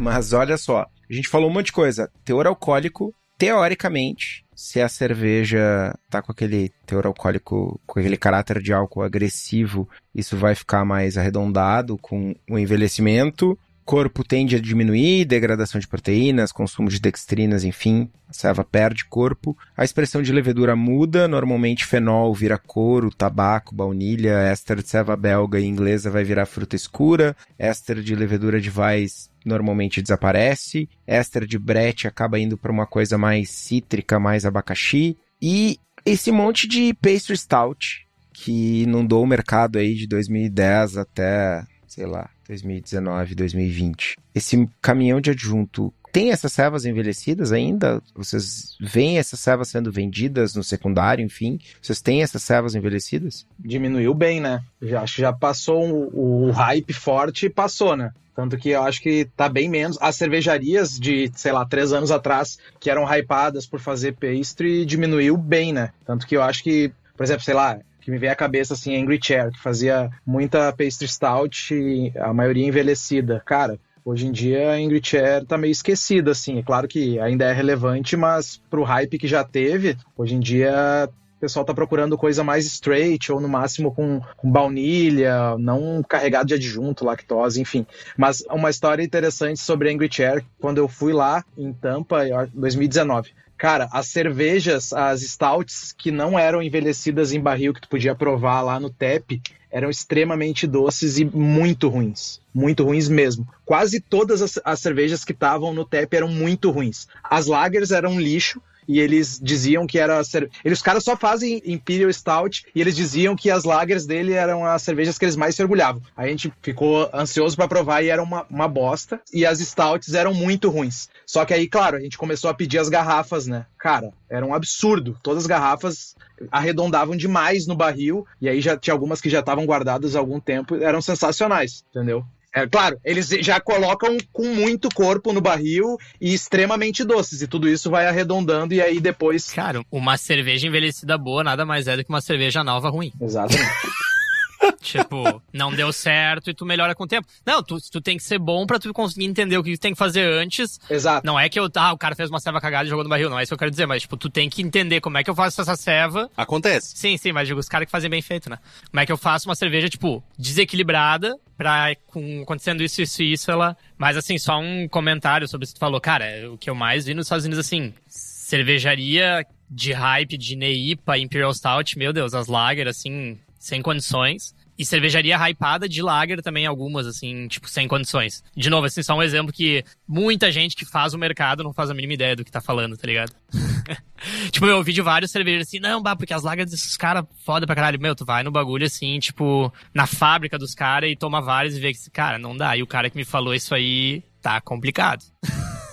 Mas olha só, a gente falou um monte de coisa. Teor alcoólico, teoricamente, se a cerveja tá com aquele teor alcoólico, com aquele caráter de álcool agressivo, isso vai ficar mais arredondado com o envelhecimento. corpo tende a diminuir, degradação de proteínas, consumo de dextrinas, enfim, a ceva perde corpo. A expressão de levedura muda, normalmente fenol vira couro, tabaco, baunilha, éster de ceva belga e inglesa vai virar fruta escura, éster de levedura de Weiss normalmente desaparece, éster de brete acaba indo para uma coisa mais cítrica, mais abacaxi, e esse monte de pastry stout que inundou o mercado aí de 2010 até, sei lá, 2019, 2020. Esse caminhão de adjunto tem essas servas envelhecidas ainda? Vocês veem essas servas sendo vendidas no secundário, enfim? Vocês têm essas servas envelhecidas? Diminuiu bem, né? Já, acho que já passou o, o hype forte e passou, né? Tanto que eu acho que tá bem menos. As cervejarias de, sei lá, três anos atrás, que eram hypadas por fazer pastry, diminuiu bem, né? Tanto que eu acho que, por exemplo, sei lá, que me vem à cabeça assim, Angry Chair, que fazia muita pastry stout, a maioria envelhecida. Cara, Hoje em dia a Angry Chair tá meio esquecida, assim. É claro que ainda é relevante, mas pro hype que já teve, hoje em dia o pessoal tá procurando coisa mais straight, ou no máximo com, com baunilha, não carregado de adjunto, lactose, enfim. Mas uma história interessante sobre Angry Chair, quando eu fui lá em Tampa, em 2019. Cara, as cervejas, as stouts que não eram envelhecidas em barril, que tu podia provar lá no TEP, eram extremamente doces e muito ruins. Muito ruins mesmo. Quase todas as, as cervejas que estavam no TEP eram muito ruins. As lagers eram lixo, e eles diziam que era. Eles, os caras só fazem Imperial Stout e eles diziam que as lagers dele eram as cervejas que eles mais se orgulhavam. A gente ficou ansioso para provar e era uma, uma bosta. E as Stouts eram muito ruins. Só que aí, claro, a gente começou a pedir as garrafas, né? Cara, era um absurdo. Todas as garrafas arredondavam demais no barril. E aí já tinha algumas que já estavam guardadas há algum tempo. Eram sensacionais, entendeu? É claro, eles já colocam com muito corpo no barril e extremamente doces, e tudo isso vai arredondando, e aí depois. Cara, uma cerveja envelhecida boa nada mais é do que uma cerveja nova ruim. Exatamente. Tipo, não deu certo e tu melhora com o tempo. Não, tu, tu tem que ser bom pra tu conseguir entender o que tu tem que fazer antes. Exato. Não é que eu, ah, o cara fez uma ceva cagada e jogou no barril, não é isso que eu quero dizer, mas tipo, tu tem que entender como é que eu faço essa ceva. Acontece. Sim, sim, mas digo, os caras que fazem bem feito, né? Como é que eu faço uma cerveja, tipo, desequilibrada, pra, com, acontecendo isso, isso e isso, ela... Mas assim, só um comentário sobre isso que tu falou. Cara, o que eu mais vi nos Estados Unidos, assim, cervejaria de hype, de Neipa, Imperial Stout, meu Deus, as lager, assim, sem condições. E cervejaria hypada de lager também, algumas, assim, tipo, sem condições. De novo, assim, só um exemplo que muita gente que faz o mercado não faz a mínima ideia do que tá falando, tá ligado? [laughs] tipo, eu ouvi de vários cervejeiros assim, não, bah, porque as lagers desses caras foda pra caralho. Meu, tu vai no bagulho assim, tipo, na fábrica dos caras e toma vários e vê que, cara, não dá. E o cara que me falou isso aí tá complicado.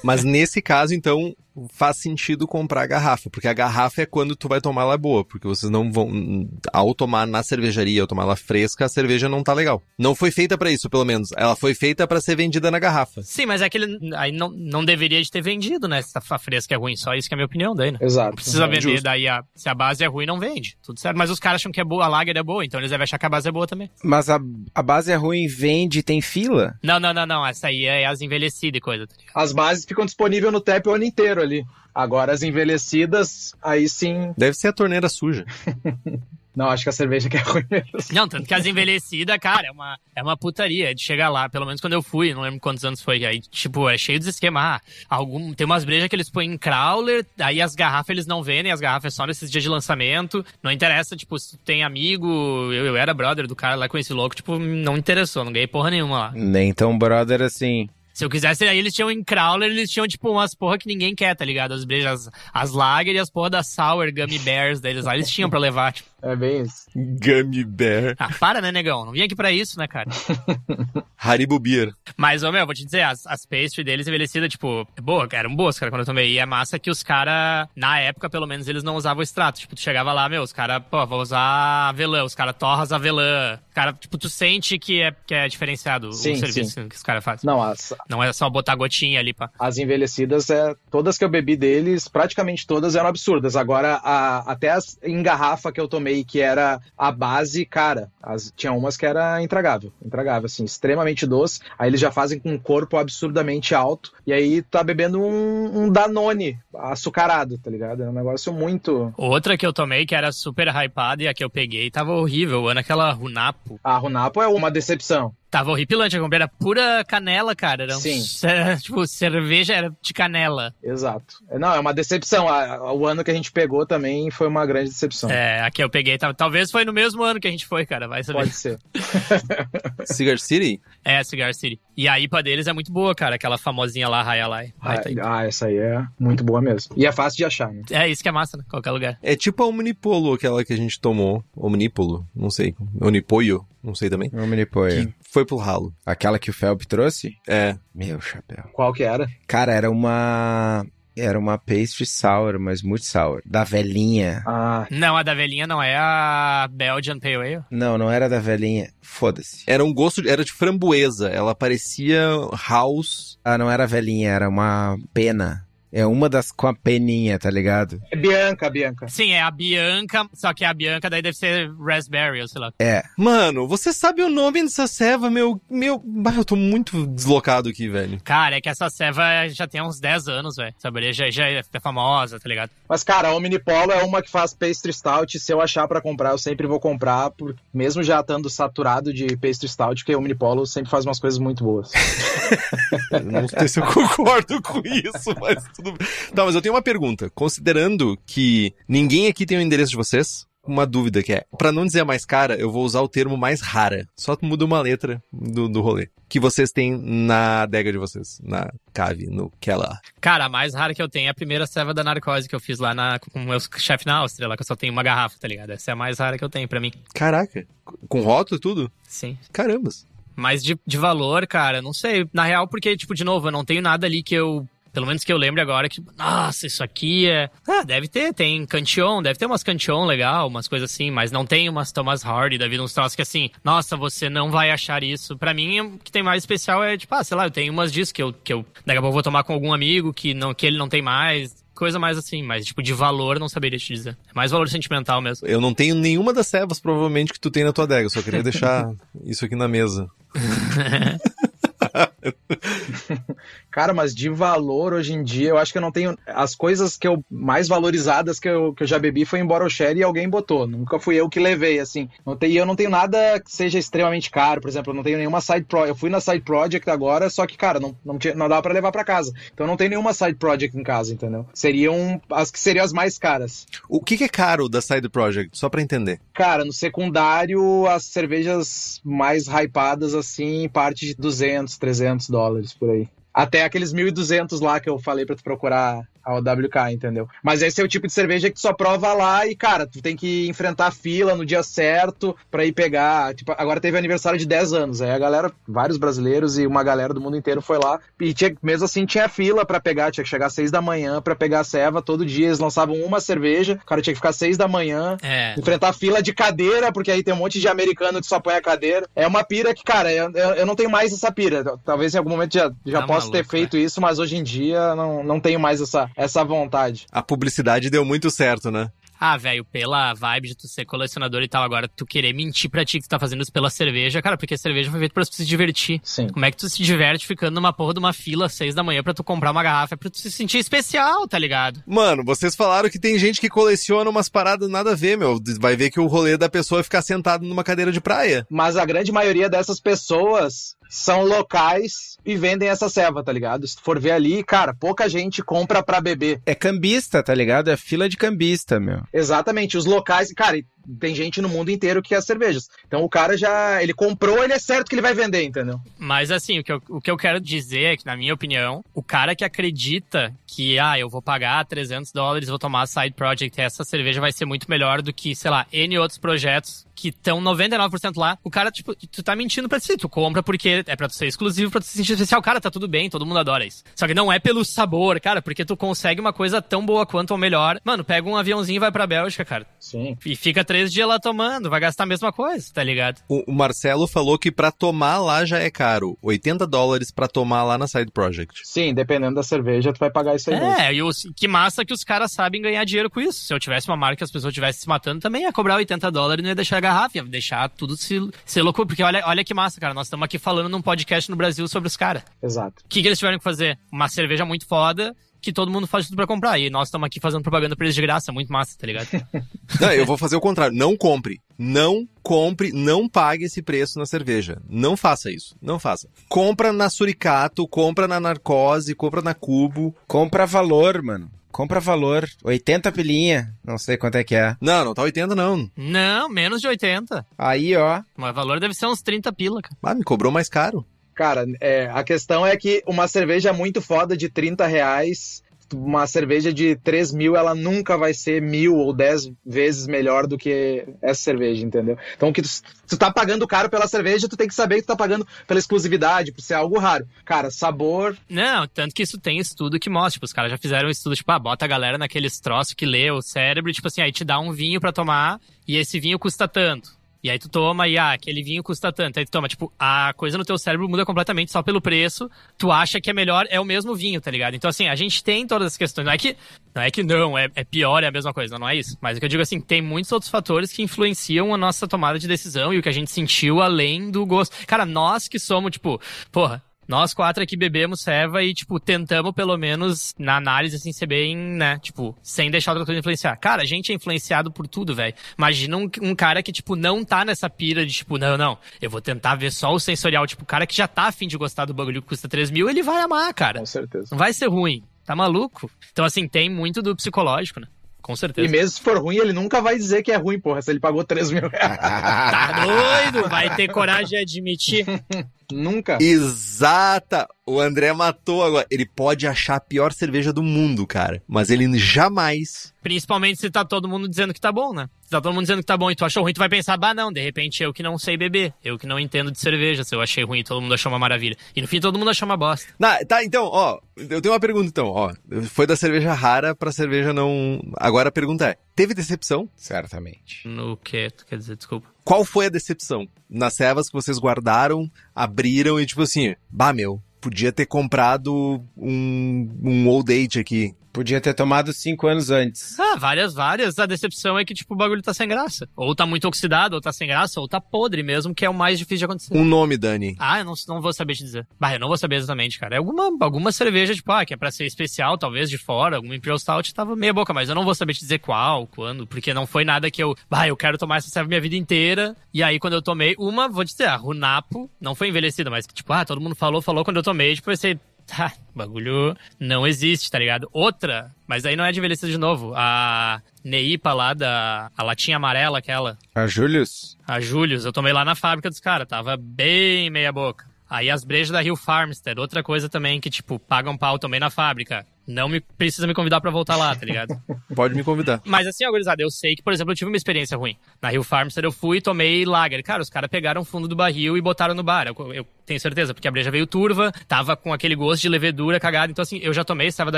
Mas nesse caso, então, faz sentido comprar a garrafa, porque a garrafa é quando tu vai tomar ela boa, porque vocês não vão ao tomar na cervejaria, ao tomar ela fresca, a cerveja não tá legal. Não foi feita para isso, pelo menos. Ela foi feita para ser vendida na garrafa. Sim, mas é que ele aí não, não deveria de ter vendido, né? Se a fresca é ruim, só isso que é a minha opinião daí, né? Exato. Não precisa É, vender, justo. daí a, se a base é ruim, não vende. Tudo certo. Mas os caras acham que é boa, a lager é boa, então eles devem achar que a base é boa também. Mas a, a base é ruim, vende, tem fila? Não, não, não, não. Essa aí é as envelhecidas e coisa, tá? As bases ficam disponíveis no TEP o ano inteiro ali. Agora as envelhecidas, aí sim. Deve ser a torneira suja. [laughs] Não, acho que a cerveja que é ruim mesmo. Não, tanto que as envelhecidas, cara, é uma, é uma putaria de chegar lá. Pelo menos quando eu fui, não lembro quantos anos foi. Aí, tipo, é cheio dos esquemas. Ah, algum, tem umas brejas que eles põem em crawler, aí as garrafas eles não vendem, as garrafas é só nesses dias de lançamento. Não interessa, tipo, se tu tem amigo, eu, eu era brother do cara lá com esse louco, tipo, não interessou, não ganhei porra nenhuma lá. Nem tão brother assim. Se eu quisesse, aí eles tinham em crawler, eles tinham, tipo, umas porra que ninguém quer, tá ligado? As brejas, as lager e as porra da sour gummy bears deles lá, eles tinham pra levar, tipo. É bem isso. Gummy Bear. Ah, para, né, negão? Não vim aqui pra isso, né, cara? [laughs] Haribo Beer. Mas, ô, meu, vou te dizer, as, as pastry deles envelhecidas, tipo, é boa, eram boas, cara, quando eu tomei. E é massa que os caras, na época, pelo menos, eles não usavam extrato. Tipo, tu chegava lá, meu, os caras, pô, vou usar avelã, os caras torras avelã. Cara, tipo, tu sente que é, que é diferenciado Sim, o serviço sim. que os caras fazem. Não, as, Não é só botar gotinha ali, pá. as envelhecidas, é, todas que eu bebi deles, praticamente todas eram absurdas. Agora, a- até as em garrafa que eu tomei, que era a base, cara, as- tinha umas que era intragável. Intragável, assim, extremamente doce. Aí eles já fazem com um corpo absurdamente alto. E aí tá bebendo um, um Danone açucarado, tá ligado? É um negócio muito. Outra que eu tomei, que era super hypada, e a que eu peguei tava horrível. Ana, aquela Runapo. A Runapo é uma decepção. Tava horripilante, eu comprei, era pura canela, cara. Era um, Sim. [laughs] tipo, cerveja era de canela. Exato. Não, é uma decepção. A- O ano que a gente pegou também foi uma grande decepção. É, aqui eu peguei, tal- talvez foi no mesmo ano que a gente foi, cara, vai saber. Pode ser. [laughs] Cigar City? É, Cigar City. E a IPA deles é muito boa, cara, aquela famosinha lá, High Alai. Ah, ah, essa aí é muito boa mesmo. E é fácil de achar, né? É isso que é massa, né? Qualquer lugar. É tipo a Omnipolo, aquela que a gente tomou. Omnipolo, não sei. Omnipoio, não sei também. Omnipoio. Que foi pro ralo. Aquela que o Felp trouxe? É. Meu chapéu. Qual que era? Cara, era uma. Era uma pastry sour, mas muito sour. Da velhinha. Ah, Não, a da velhinha não é a Belgian Pale Ale? Não, não era da velhinha. Foda-se. Era um gosto, de- era de framboesa. Ela parecia house. Ah, não era velhinha, era uma pena. É uma das com a peninha, tá ligado? é Bianca, Bianca. Sim, é a Bianca, só que a Bianca daí deve ser Raspberry, ou sei lá. É. Mano, você sabe o nome dessa ceva, meu. Meu. Bah, eu tô muito deslocado aqui, velho. Cara, é que essa ceva já tem uns 10 anos, velho. Sabe, já, já é famosa, tá ligado? Mas, cara, a Omnipolo é uma que faz pastry stout. Se eu achar pra comprar, eu sempre vou comprar, por- mesmo já estando saturado de pastry stout, porque a Omnipolo sempre faz umas coisas muito boas. [laughs] Não sei se eu concordo com isso, mas tudo bem. Tá, mas eu tenho uma pergunta. Considerando que ninguém aqui tem o endereço de vocês, uma dúvida que é, Pra não dizer a mais cara, eu vou usar o termo mais rara. Só muda uma letra do, do rolê. Que vocês têm na adega de vocês, na cave, no Keller. Cara, a mais rara que eu tenho é a primeira ceva da narcose que eu fiz lá na, com o meu chefe na Áustria, lá que eu só tenho uma garrafa, tá ligado? Essa é a mais rara que eu tenho pra mim. Caraca, com rótulo e tudo? Sim. Carambas. Mas de, de valor, cara, não sei. Na real, porque, tipo, de novo, eu não tenho nada ali que eu. Pelo menos que eu lembre agora que, nossa, isso aqui é. Ah, deve ter, tem Cantillon, deve ter umas Cantillon legal, umas coisas assim, mas não tem umas Thomas Hardy da vida, uns troços que assim, nossa, você não vai achar isso. Pra mim, o que tem mais especial é, tipo, ah, sei lá, eu tenho umas disso que eu, que eu daqui a pouco vou tomar com algum amigo que, não, que ele não tem mais. Coisa mais assim, mas, tipo, de valor, não saberia te dizer. É mais valor sentimental mesmo. Eu não tenho nenhuma das cevas, provavelmente, que tu tem na tua adega. Eu só queria deixar [laughs] isso aqui na mesa. [laughs] [laughs] Cara, mas de valor hoje em dia, eu acho que eu não tenho. As coisas que eu mais valorizadas que eu, que eu já bebi foi em Boroshare e alguém botou. Nunca fui eu que levei, assim. Não tem, e eu não tenho nada que seja extremamente caro. Por exemplo, eu não tenho nenhuma side project. Eu fui na side project agora, só que, cara, não, não, tinha, não dava pra levar pra casa. Então eu não tenho nenhuma side project em casa, entendeu? Seriam as que seriam as mais caras. O que, que é caro da Side Project? Só pra entender. Cara, no secundário, as cervejas mais hypadas, assim, parte de 200, 300 dólares por aí. Até aqueles 1.200 lá que eu falei pra tu procurar a OWK, entendeu? Mas esse é o tipo de cerveja que tu só prova lá e, cara, tu tem que enfrentar a fila no dia certo pra ir pegar. Tipo, agora teve aniversário de 10 anos. Aí a galera, vários brasileiros e uma galera do mundo inteiro foi lá. E tinha, mesmo assim tinha fila pra pegar, tinha que chegar às 6 da manhã pra pegar a ceva. Todo dia eles lançavam uma cerveja, o cara tinha que ficar às 6 da manhã É. enfrentar fila de cadeira, porque aí tem um monte de americano que só põe a cadeira. É uma pira que, cara, eu, eu eu não tenho mais essa pira. Talvez em algum momento já, já Tá possa ter maluco, feito isso, mas hoje em dia não, não tenho mais essa, essa vontade. A publicidade deu muito certo, né? Ah, velho, pela vibe de tu ser colecionador e tal, agora tu querer mentir pra ti que tu tá fazendo isso pela cerveja, cara, porque a cerveja foi feita pra tu se divertir. Sim. Como é que tu se diverte ficando numa porra de uma fila às seis da manhã pra tu comprar uma garrafa? É pra tu se sentir especial, tá ligado? Mano, vocês falaram que tem gente que coleciona umas paradas nada a ver, meu. Vai ver que o rolê da pessoa é ficar sentado numa cadeira de praia. Mas a grande maioria dessas pessoas são locais e vendem essa ceva, tá ligado? Se tu for ver ali, cara, pouca gente compra pra beber. É cambista, tá ligado? É fila de cambista, meu. Exatamente, os locais, cara, tem gente no mundo inteiro que quer cervejas. Então o cara já, ele comprou, ele é certo que ele vai vender, entendeu? Mas assim, o que, eu, o que eu quero dizer é que, na minha opinião, o cara que acredita que, ah, eu vou pagar 300 dólares, vou tomar a side project, essa cerveja vai ser muito melhor do que, sei lá, N outros projetos que estão 99% lá. O cara, tipo, tu tá mentindo pra si. Tu compra porque é pra tu ser exclusivo, pra tu se sentir especial. Cara, tá tudo bem, todo mundo adora isso. Só que não é pelo sabor, cara, porque tu consegue uma coisa tão boa quanto ou melhor. Mano, pega um aviãozinho e vai pra Bélgica, cara. Sim. E fica três dias lá tomando, vai gastar a mesma coisa, tá ligado? O, o Marcelo falou que pra tomar lá já é caro. 80 dólares pra tomar lá na Side Project. Sim, dependendo da cerveja, tu vai pagar isso aí mesmo. É, e os, que massa que os caras sabem ganhar dinheiro com isso. Se eu tivesse uma marca que as pessoas estivessem se matando, também ia cobrar 80 dólares e não ia deixar a garrafa, ia deixar tudo se, ser louco. Porque olha, olha que massa, cara. Nós estamos aqui falando num podcast no Brasil sobre os caras. Exato. O que, que eles tiveram que fazer? Uma cerveja muito foda que todo mundo faz tudo pra comprar. E nós estamos aqui fazendo propaganda pra eles de graça. Muito massa, tá ligado? [laughs] Não, eu vou fazer o contrário. Não compre. Não compre, não pague esse preço na cerveja. Não faça isso. Não faça. Compra na Suricato, compra na Narcose, compra na Cubo. Compra valor, mano. Compra valor. 80 pilinha. Não sei quanto é que é. Não, não tá 80 não. Não, menos de 80. Aí, ó. Mas o valor deve ser uns 30 pila, cara. Ah, me cobrou mais caro. Cara, é, a questão é que uma cerveja muito foda de 30 reais, uma cerveja de 3 mil, ela nunca vai ser mil ou 10 vezes melhor do que essa cerveja, entendeu? Então, que tu, tu tá pagando caro pela cerveja, tu tem que saber que tu tá pagando pela exclusividade, por ser algo raro. Cara, sabor. Não, tanto que isso tem estudo que mostra. Tipo, os caras já fizeram estudo, tipo, ah, bota a galera naqueles troços que lê o cérebro, tipo assim, aí te dá um vinho para tomar e esse vinho custa tanto. E aí tu toma e, ah, aquele vinho custa tanto. Aí tu toma, tipo, a coisa no teu cérebro muda completamente só pelo preço. Tu acha que é melhor, é o mesmo vinho, tá ligado? Então, assim, a gente tem todas as questões. Não é que não, é, que não é, é pior, é a mesma coisa, não é isso. Mas o que eu digo assim, tem muitos outros fatores que influenciam a nossa tomada de decisão e o que a gente sentiu além do gosto. Cara, nós que somos, tipo, porra, nós quatro aqui bebemos ceva e, tipo, tentamos pelo menos na análise, assim, ser bem, né? Tipo, sem deixar outra coisa influenciar. Cara, a gente é influenciado por tudo, velho. Imagina um, um, cara que, tipo, não tá nessa pira de, tipo, não, não, eu vou tentar ver só o sensorial. Tipo, o cara que já tá afim de gostar do bagulho que custa 3 mil, ele vai amar, cara. Com certeza. Não vai ser ruim. Tá maluco? Então, assim, tem muito do psicológico, né? Com certeza. E mesmo se for ruim, ele nunca vai dizer que é ruim, porra, se ele pagou 3 mil reais. [laughs] tá doido? Vai ter coragem de admitir. [laughs] Nunca. Exata. O André matou agora. Ele pode achar a pior cerveja do mundo, cara. Mas ele jamais. Principalmente se tá todo mundo dizendo que tá bom, né? Se tá todo mundo dizendo que tá bom e tu achou ruim, tu vai pensar, bah, não, de repente eu que não sei beber. Eu que não entendo de cerveja. Se eu achei ruim, todo mundo achou uma maravilha. E no fim todo mundo achou uma bosta. Tá, tá, então, ó, eu tenho uma pergunta então, ó. Foi da cerveja rara pra cerveja não. Agora a pergunta é: teve decepção? Certamente. No que? Tu quer dizer, desculpa. Qual foi a decepção? Nas cevas que vocês guardaram, abriram e tipo assim, bah, meu, podia ter comprado um, um old age aqui. Podia ter tomado cinco anos antes. Ah, várias, várias. A decepção é que, tipo, o bagulho tá sem graça. Ou tá muito oxidado, ou tá sem graça, ou tá podre mesmo, que é o mais difícil de acontecer. Um nome, Dani. Ah, eu não, não vou saber te dizer. Bah, eu não vou saber exatamente, cara. É alguma, alguma cerveja, tipo, ah, que é pra ser especial, talvez de fora, alguma Imperial Stout tava meia boca, mas eu não vou saber te dizer qual, quando, porque não foi nada que eu, bah, eu quero tomar essa cerveja minha vida inteira. E aí, quando eu tomei, uma, vou dizer, a Runapo, não foi envelhecida, mas, tipo, ah, todo mundo falou, falou, quando eu tomei, tipo, eu pensei, tá, bagulho não existe, tá ligado? Outra, mas aí não é de envelhecer de novo. A Neipa lá da. A latinha amarela, aquela. A Julius? A Julius, eu tomei lá na fábrica dos caras, tava bem meia boca. Aí as brejas da Rio Farmstead, outra coisa também que, tipo, pagam pau também na fábrica. Não me precisa me convidar para voltar lá, tá ligado? [laughs] Pode me convidar. Mas assim, organizado, eu sei que, por exemplo, eu tive uma experiência ruim. Na Rio Farmstead eu fui e tomei lager. Cara, os caras pegaram o fundo do barril e botaram no bar. Eu, eu, tenho certeza, porque a breja veio turva, tava com aquele gosto de levedura cagado. Então, assim, eu já tomei, estava da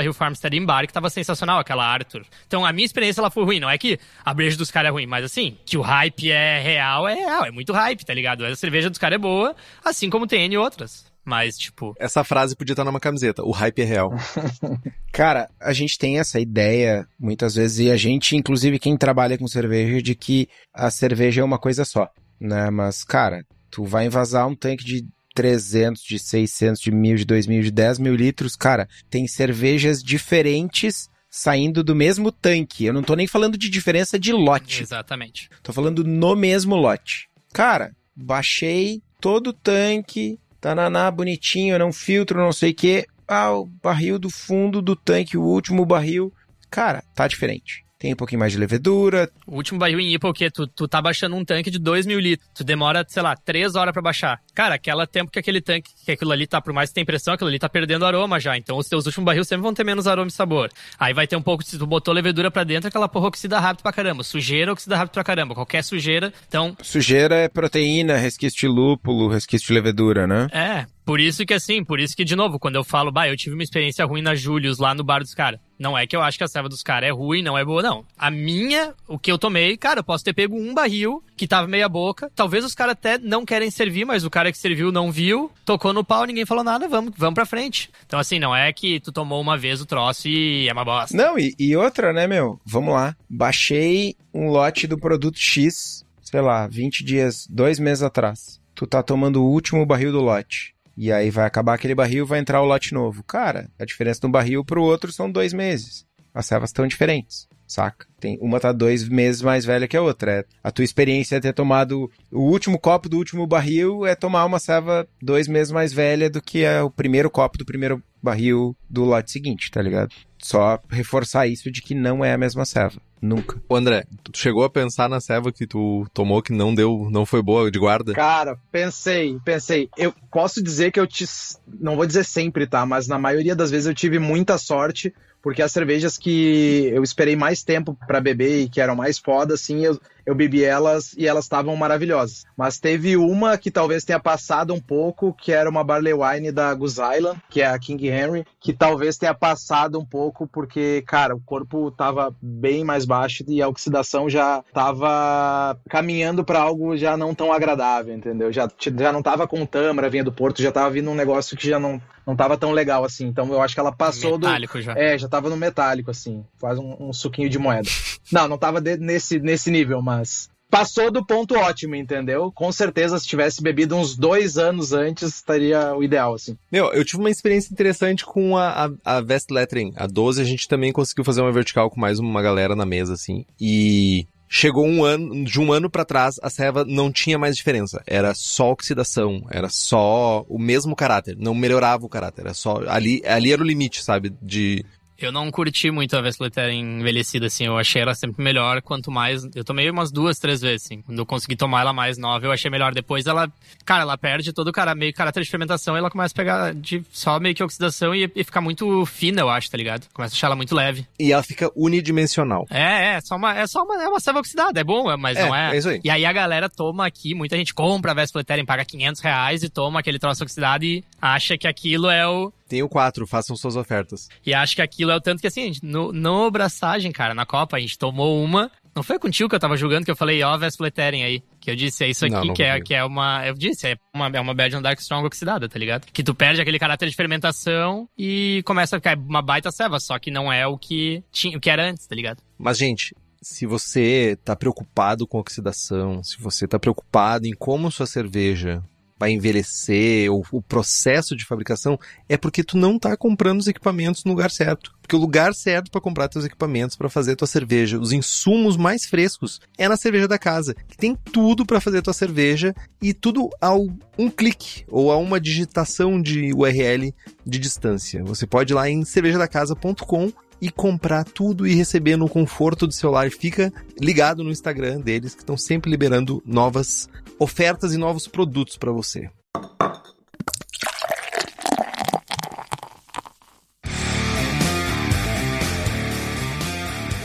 Rio Farmstead em bar, que tava sensacional, aquela Arthur. Então, a minha experiência, ela foi ruim. Não é que a breja dos caras é ruim, mas assim, que o hype é real, é real. É muito hype, tá ligado? A cerveja dos caras é boa, assim como tem N outras. Mas, tipo. Essa frase podia estar numa camiseta. O hype é real. [laughs] Cara, a gente tem essa ideia, muitas vezes, e a gente, inclusive quem trabalha com cerveja, de que a cerveja é uma coisa só, né? Mas, cara, tu vai invasar um tanque de 300, de 600, de 1000, de 2000, de 10 mil litros, cara, tem cervejas diferentes saindo do mesmo tanque. Eu não tô nem falando de diferença de lote. Exatamente. Tô falando no mesmo lote. Cara, baixei todo o tanque, tananá, bonitinho, não filtro, não sei o que. Ah, o barril do fundo do tanque, o último barril. Cara, tá diferente. Tem um pouquinho mais de levedura. O último barril em IPA, o quê? Tu, tu tá baixando um tanque de 2 mil litros. Tu demora, sei lá, 3 horas para baixar. Cara, aquela tempo que aquele tanque, que aquilo ali tá, por mais que tenha pressão, aquilo ali tá perdendo aroma já. Então os teus últimos barril sempre vão ter menos aroma e sabor. Aí vai ter um pouco, se tu botou levedura para dentro, aquela porra oxida rápido pra caramba. Sujeira oxida rápido pra caramba. Qualquer sujeira, então... Sujeira é proteína, resquício de lúpulo, resquício de levedura, né? É, por isso que assim, por isso que, de novo, quando eu falo, bah, eu tive uma experiência ruim na Julius, lá no bar dos caras. Não é que eu acho que a serva dos caras é ruim, não é boa, não. A minha, o que eu tomei, cara, eu posso ter pego um barril que tava meia boca. Talvez os caras até não querem servir, mas o cara que serviu não viu, tocou no pau, ninguém falou nada, vamos, vamos pra frente. Então, assim, não é que tu tomou uma vez o troço e é uma bosta. Não, e, e outra, né, meu? Vamos lá. Baixei um lote do produto X, sei lá, 20 dias, dois meses atrás. Tu tá tomando o último barril do lote. E aí vai acabar aquele barril vai entrar o lote novo. Cara, a diferença de um barril pro outro são dois meses. As servas estão diferentes. saca? Tem, uma tá dois meses mais velha que a outra. É, a tua experiência é ter tomado o último copo do último barril é tomar uma ceva dois meses mais velha do que é o primeiro copo do primeiro barril do lote seguinte, tá ligado? Só reforçar isso de que não é a mesma ceva. Nunca. Ô André, tu chegou a pensar na ceva que tu tomou que não deu, não foi boa de guarda? Cara, pensei, pensei. Eu posso dizer que eu te. Não vou dizer sempre, tá? Mas na maioria das vezes eu tive muita sorte porque as cervejas que eu esperei mais tempo para beber e que eram mais foda, assim, eu, eu bebi elas e elas estavam maravilhosas. Mas teve uma que talvez tenha passado um pouco, que era uma Barley Wine da Goose Island, que é a King Henry, que talvez tenha passado um pouco porque, cara, o corpo tava bem mais baixo e a oxidação já tava caminhando para algo já não tão agradável, entendeu? Já, já não tava com tâmara, vinha do Porto, já tava vindo um negócio que já não, não tava tão legal assim. Então eu acho que ela passou metálico do. já. É, já tava no metálico, assim. Faz um, um suquinho de moeda. não, não tava de, nesse, nesse nível, mas. Passou do ponto ótimo, entendeu? Com certeza, se tivesse bebido uns dois anos antes, estaria o ideal, assim. Meu, eu tive uma experiência interessante com a, a, a Vest Lettering. A 12, a gente também conseguiu fazer uma vertical com mais uma galera na mesa, assim. E chegou um ano, de um ano para trás, a ceva não tinha mais diferença. Era só oxidação, era só o mesmo caráter, não melhorava o caráter, era só ali, ali era o limite, sabe, de eu não curti muito a Vesleter envelhecida, assim. Eu achei ela sempre melhor, quanto mais... Eu tomei umas duas, três vezes, assim. Quando eu consegui tomar ela mais nova, eu achei melhor. Depois ela... Cara, ela perde todo o cara, meio caráter de fermentação e ela começa a pegar de só meio que oxidação e, e ficar muito fina, eu acho, tá ligado? Começa a deixar ela muito leve. E ela fica unidimensional. É, é. Só uma, é só uma, é uma ceva oxidada. É bom, mas É, não é... é isso aí. E aí a galera toma aqui, muita gente compra a Vesleter, paga 500 reais e toma aquele troço oxidado e acha que aquilo é o... Tem o 4, façam suas ofertas. E acho que aquilo é o tanto que assim, no, no braçagem, cara, na Copa, a gente tomou uma. Não foi contigo que eu tava julgando que eu falei, ó, Vesleteren aí. Que eu disse, é isso aqui, Não, não que, é, que é uma. Eu disse, é uma, é uma Belgian Dark Strong oxidada, tá ligado? Que tu perde aquele caráter de fermentação e começa a ficar uma baita ceva, só que não é o que, tinha, o que era antes, tá ligado? Mas, gente, se você tá preocupado com oxidação, se você tá preocupado em como sua cerveja vai envelhecer, ou o processo de fabricação, é porque tu não tá comprando os equipamentos no lugar certo. Porque o lugar certo para comprar teus equipamentos para fazer tua cerveja, os insumos mais frescos, é na cerveja da casa, que tem tudo para fazer tua cerveja e tudo ao um clique ou a uma digitação de URL de distância. Você pode ir lá em cervejadacasa.com e comprar tudo e receber no conforto do celular. Fica ligado no Instagram deles, que estão sempre liberando novas ofertas e novos produtos para você.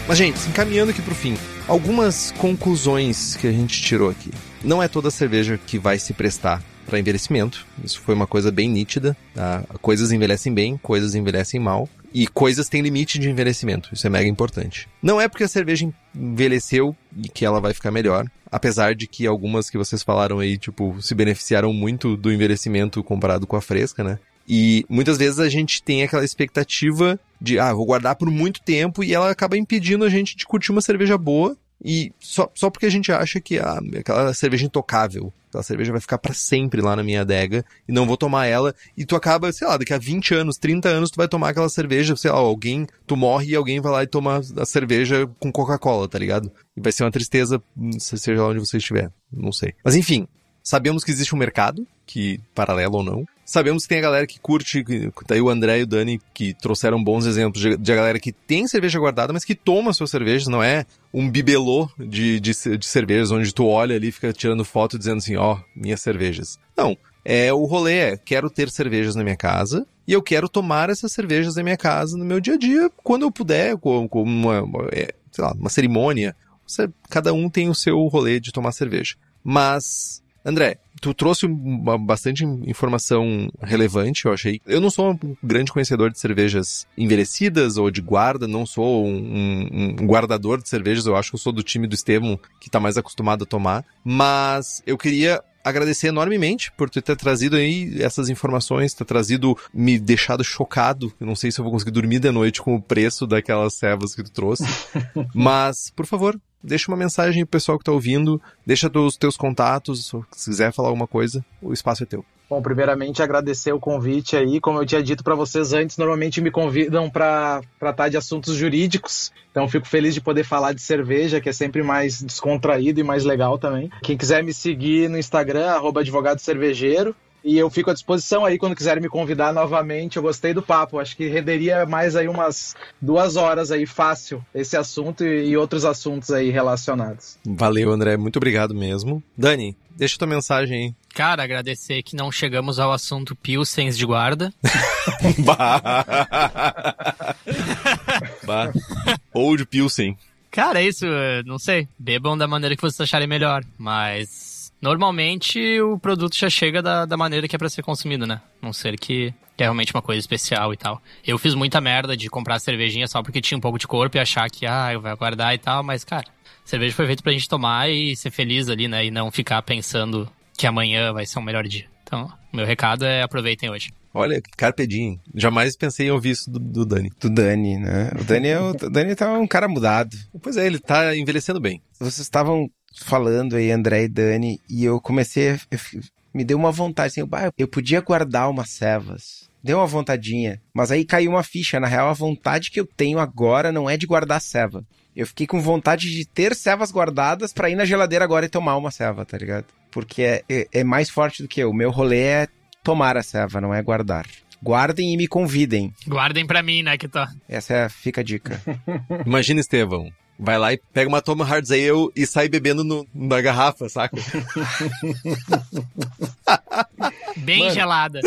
Mas, gente, encaminhando aqui pro fim, algumas conclusões que a gente tirou aqui. Não é toda cerveja que vai se prestar para envelhecimento. Isso foi uma coisa bem nítida. Tá? Coisas envelhecem bem, coisas envelhecem mal. E coisas têm limite de envelhecimento. Isso é mega importante. Não é porque a cerveja envelheceu e que ela vai ficar melhor. Apesar de que algumas que vocês falaram aí, tipo, se beneficiaram muito do envelhecimento comparado com a fresca, né? E muitas vezes a gente tem aquela expectativa de, ah, vou guardar por muito tempo e ela acaba impedindo a gente de curtir uma cerveja boa e só, só porque a gente acha que ah, aquela cerveja intocável, aquela cerveja vai ficar para sempre lá na minha adega e não vou tomar ela e tu acaba, sei lá, daqui a 20 anos, 30 anos tu vai tomar aquela cerveja, sei lá, alguém, tu morre e alguém vai lá e toma a cerveja com Coca-Cola, tá ligado? E vai ser uma tristeza, seja lá onde você estiver, não sei. Mas enfim, sabemos que existe um mercado, que paralelo ou não. Sabemos que tem a galera que curte, tá aí o André e o Dani, que trouxeram bons exemplos de, de a galera que tem cerveja guardada, mas que toma suas cervejas, não é um bibelô de, de, de cervejas, onde tu olha ali e fica tirando foto dizendo assim, ó, minhas cervejas. Não, é o rolê é, quero ter cervejas na minha casa, e eu quero tomar essas cervejas na minha casa no meu dia a dia, quando eu puder, com, com uma, é, uma cerimônia. Você- cada um tem o seu rolê de tomar cerveja. Mas, André, tu trouxe uma, bastante informação relevante, eu achei. Eu não sou um grande conhecedor de cervejas envelhecidas ou de guarda, não sou um, um- um guardador de cervejas, eu acho que eu sou do time do Estevam, que tá mais acostumado a tomar. Mas eu queria agradecer enormemente por tu ter trazido aí essas informações, ter trazido, me deixado chocado. Eu não sei se eu vou conseguir dormir de noite com o preço daquelas cevas que tu trouxe. [laughs] Mas, por favor, deixa uma mensagem pro pessoal que tá ouvindo, deixa os teus contatos, se quiser falar alguma coisa, o espaço é teu. Bom, primeiramente agradecer o convite aí. Como eu tinha dito para vocês antes, normalmente me convidam para tratar de assuntos jurídicos. Então fico feliz de poder falar de cerveja, que é sempre mais descontraído e mais legal também. Quem quiser me seguir no Instagram, advogado cervejeiro. E eu fico à disposição aí quando quiserem me convidar novamente. Eu gostei do papo. Acho que renderia mais aí umas duas horas aí fácil esse assunto e outros assuntos aí relacionados. Valeu, André. Muito obrigado mesmo. Dani, deixa tua mensagem aí. [laughs] Cara, agradecer que não chegamos ao assunto Pilsens de guarda. [laughs] bah. [laughs] bah. Old Pilsen. Cara, é isso, não sei. Bebam da maneira que vocês acharem melhor, mas Normalmente o produto já chega da, da maneira que é para ser consumido, né? Não ser que, que é realmente uma coisa especial e tal. Eu fiz muita merda de comprar cervejinha só porque tinha um pouco de corpo e achar que, ah, eu vou aguardar e tal, mas, cara, cerveja foi feita pra gente tomar e ser feliz ali, né? E não ficar pensando que amanhã vai ser um melhor dia. Então, meu recado é aproveitem hoje. Olha, carpedinho. Jamais pensei em ouvir isso do, do, Dani. Do Dani, né? O Dani, é o, o Dani tá um cara mudado. Pois é, ele tá envelhecendo bem. Vocês estavam falando aí, André e Dani, e eu comecei, a, eu, me deu uma vontade, assim, eu, eu podia guardar umas cevas. Deu uma vontadinha, mas aí caiu uma ficha. Na real, a vontade que eu tenho agora não é de guardar ceva. Eu fiquei com vontade de ter cevas guardadas para ir na geladeira agora e tomar uma ceva, tá ligado? Porque é, é, é mais forte do que eu. O meu rolê é tomar a ceva, não é guardar. Guardem e me convidem. Guardem para mim, né, que tá. Essa é, fica a dica. [laughs] Imagina, Estevão, Vai lá e pega uma Toma Hard Ale e sai bebendo no, na garrafa, saca? [laughs] Bem Mano. gelada.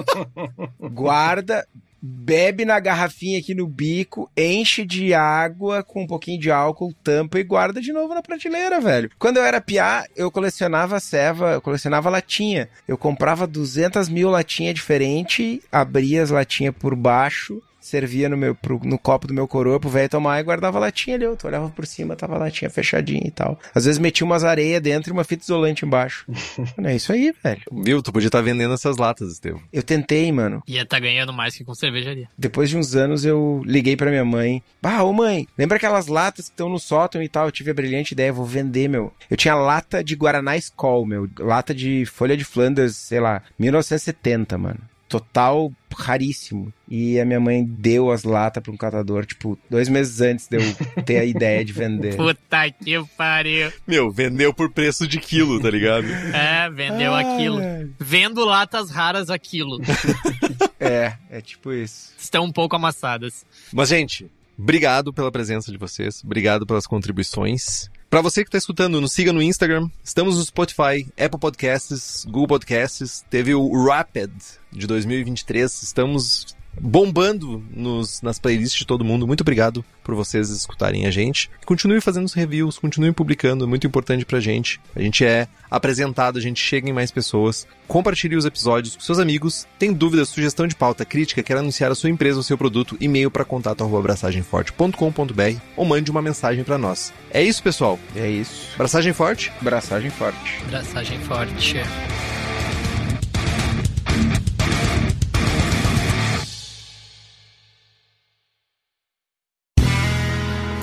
[laughs] Guarda, bebe na garrafinha aqui no bico, enche de água com um pouquinho de álcool, tampa e guarda de novo na prateleira, velho. Quando eu era piá, eu colecionava ceva, eu colecionava latinha. Eu comprava 200 mil latinhas diferentes, abria as latinhas por baixo servia no, meu, pro, no copo do meu coroa pro velho tomar e guardava a latinha ali. Eu olhava por cima, tava a latinha fechadinha e tal. Às vezes metia umas areias dentro e uma fita isolante embaixo. [laughs] é isso aí, velho. Viu? Tu podia estar tá vendendo essas latas, Estevam. Eu tentei, mano. Ia estar tá ganhando mais que com cervejaria. Depois de uns anos eu liguei pra minha mãe. Ah, ô mãe, lembra aquelas latas que estão no sótão e tal? Eu tive a brilhante ideia, vou vender, meu. Eu tinha lata de Guaraná Skol, meu. Lata de folha de Flanders, sei lá, 1970, mano total raríssimo. E a minha mãe deu as latas para um catador, tipo, dois meses antes de eu ter a [laughs] ideia de vender. Puta que pariu. Meu, vendeu por preço de quilo, tá ligado? é, vendeu Ai, aquilo. Vendo latas raras a quilo. [laughs] é, é tipo isso. Estão um pouco amassadas. Mas, gente, obrigado pela presença de vocês. Obrigado pelas contribuições. Para você que está escutando, nos siga no Instagram. Estamos no Spotify, Apple Podcasts, Google Podcasts. Teve o Rapid de 2023. Estamos bombando nos, nas playlists de todo mundo. Muito obrigado por vocês escutarem a gente. Continue fazendo os reviews, continue publicando, é muito importante pra gente. A gente é apresentado, a gente chega em mais pessoas. Compartilhe os episódios com seus amigos. Tem dúvidas, sugestão de pauta, crítica, quer anunciar a sua empresa ou seu produto, e-mail para contato@abraçagemforte.com.br ou mande uma mensagem para nós. É isso, pessoal. É isso. Braçagem forte? Braçagem forte. Braçagem forte.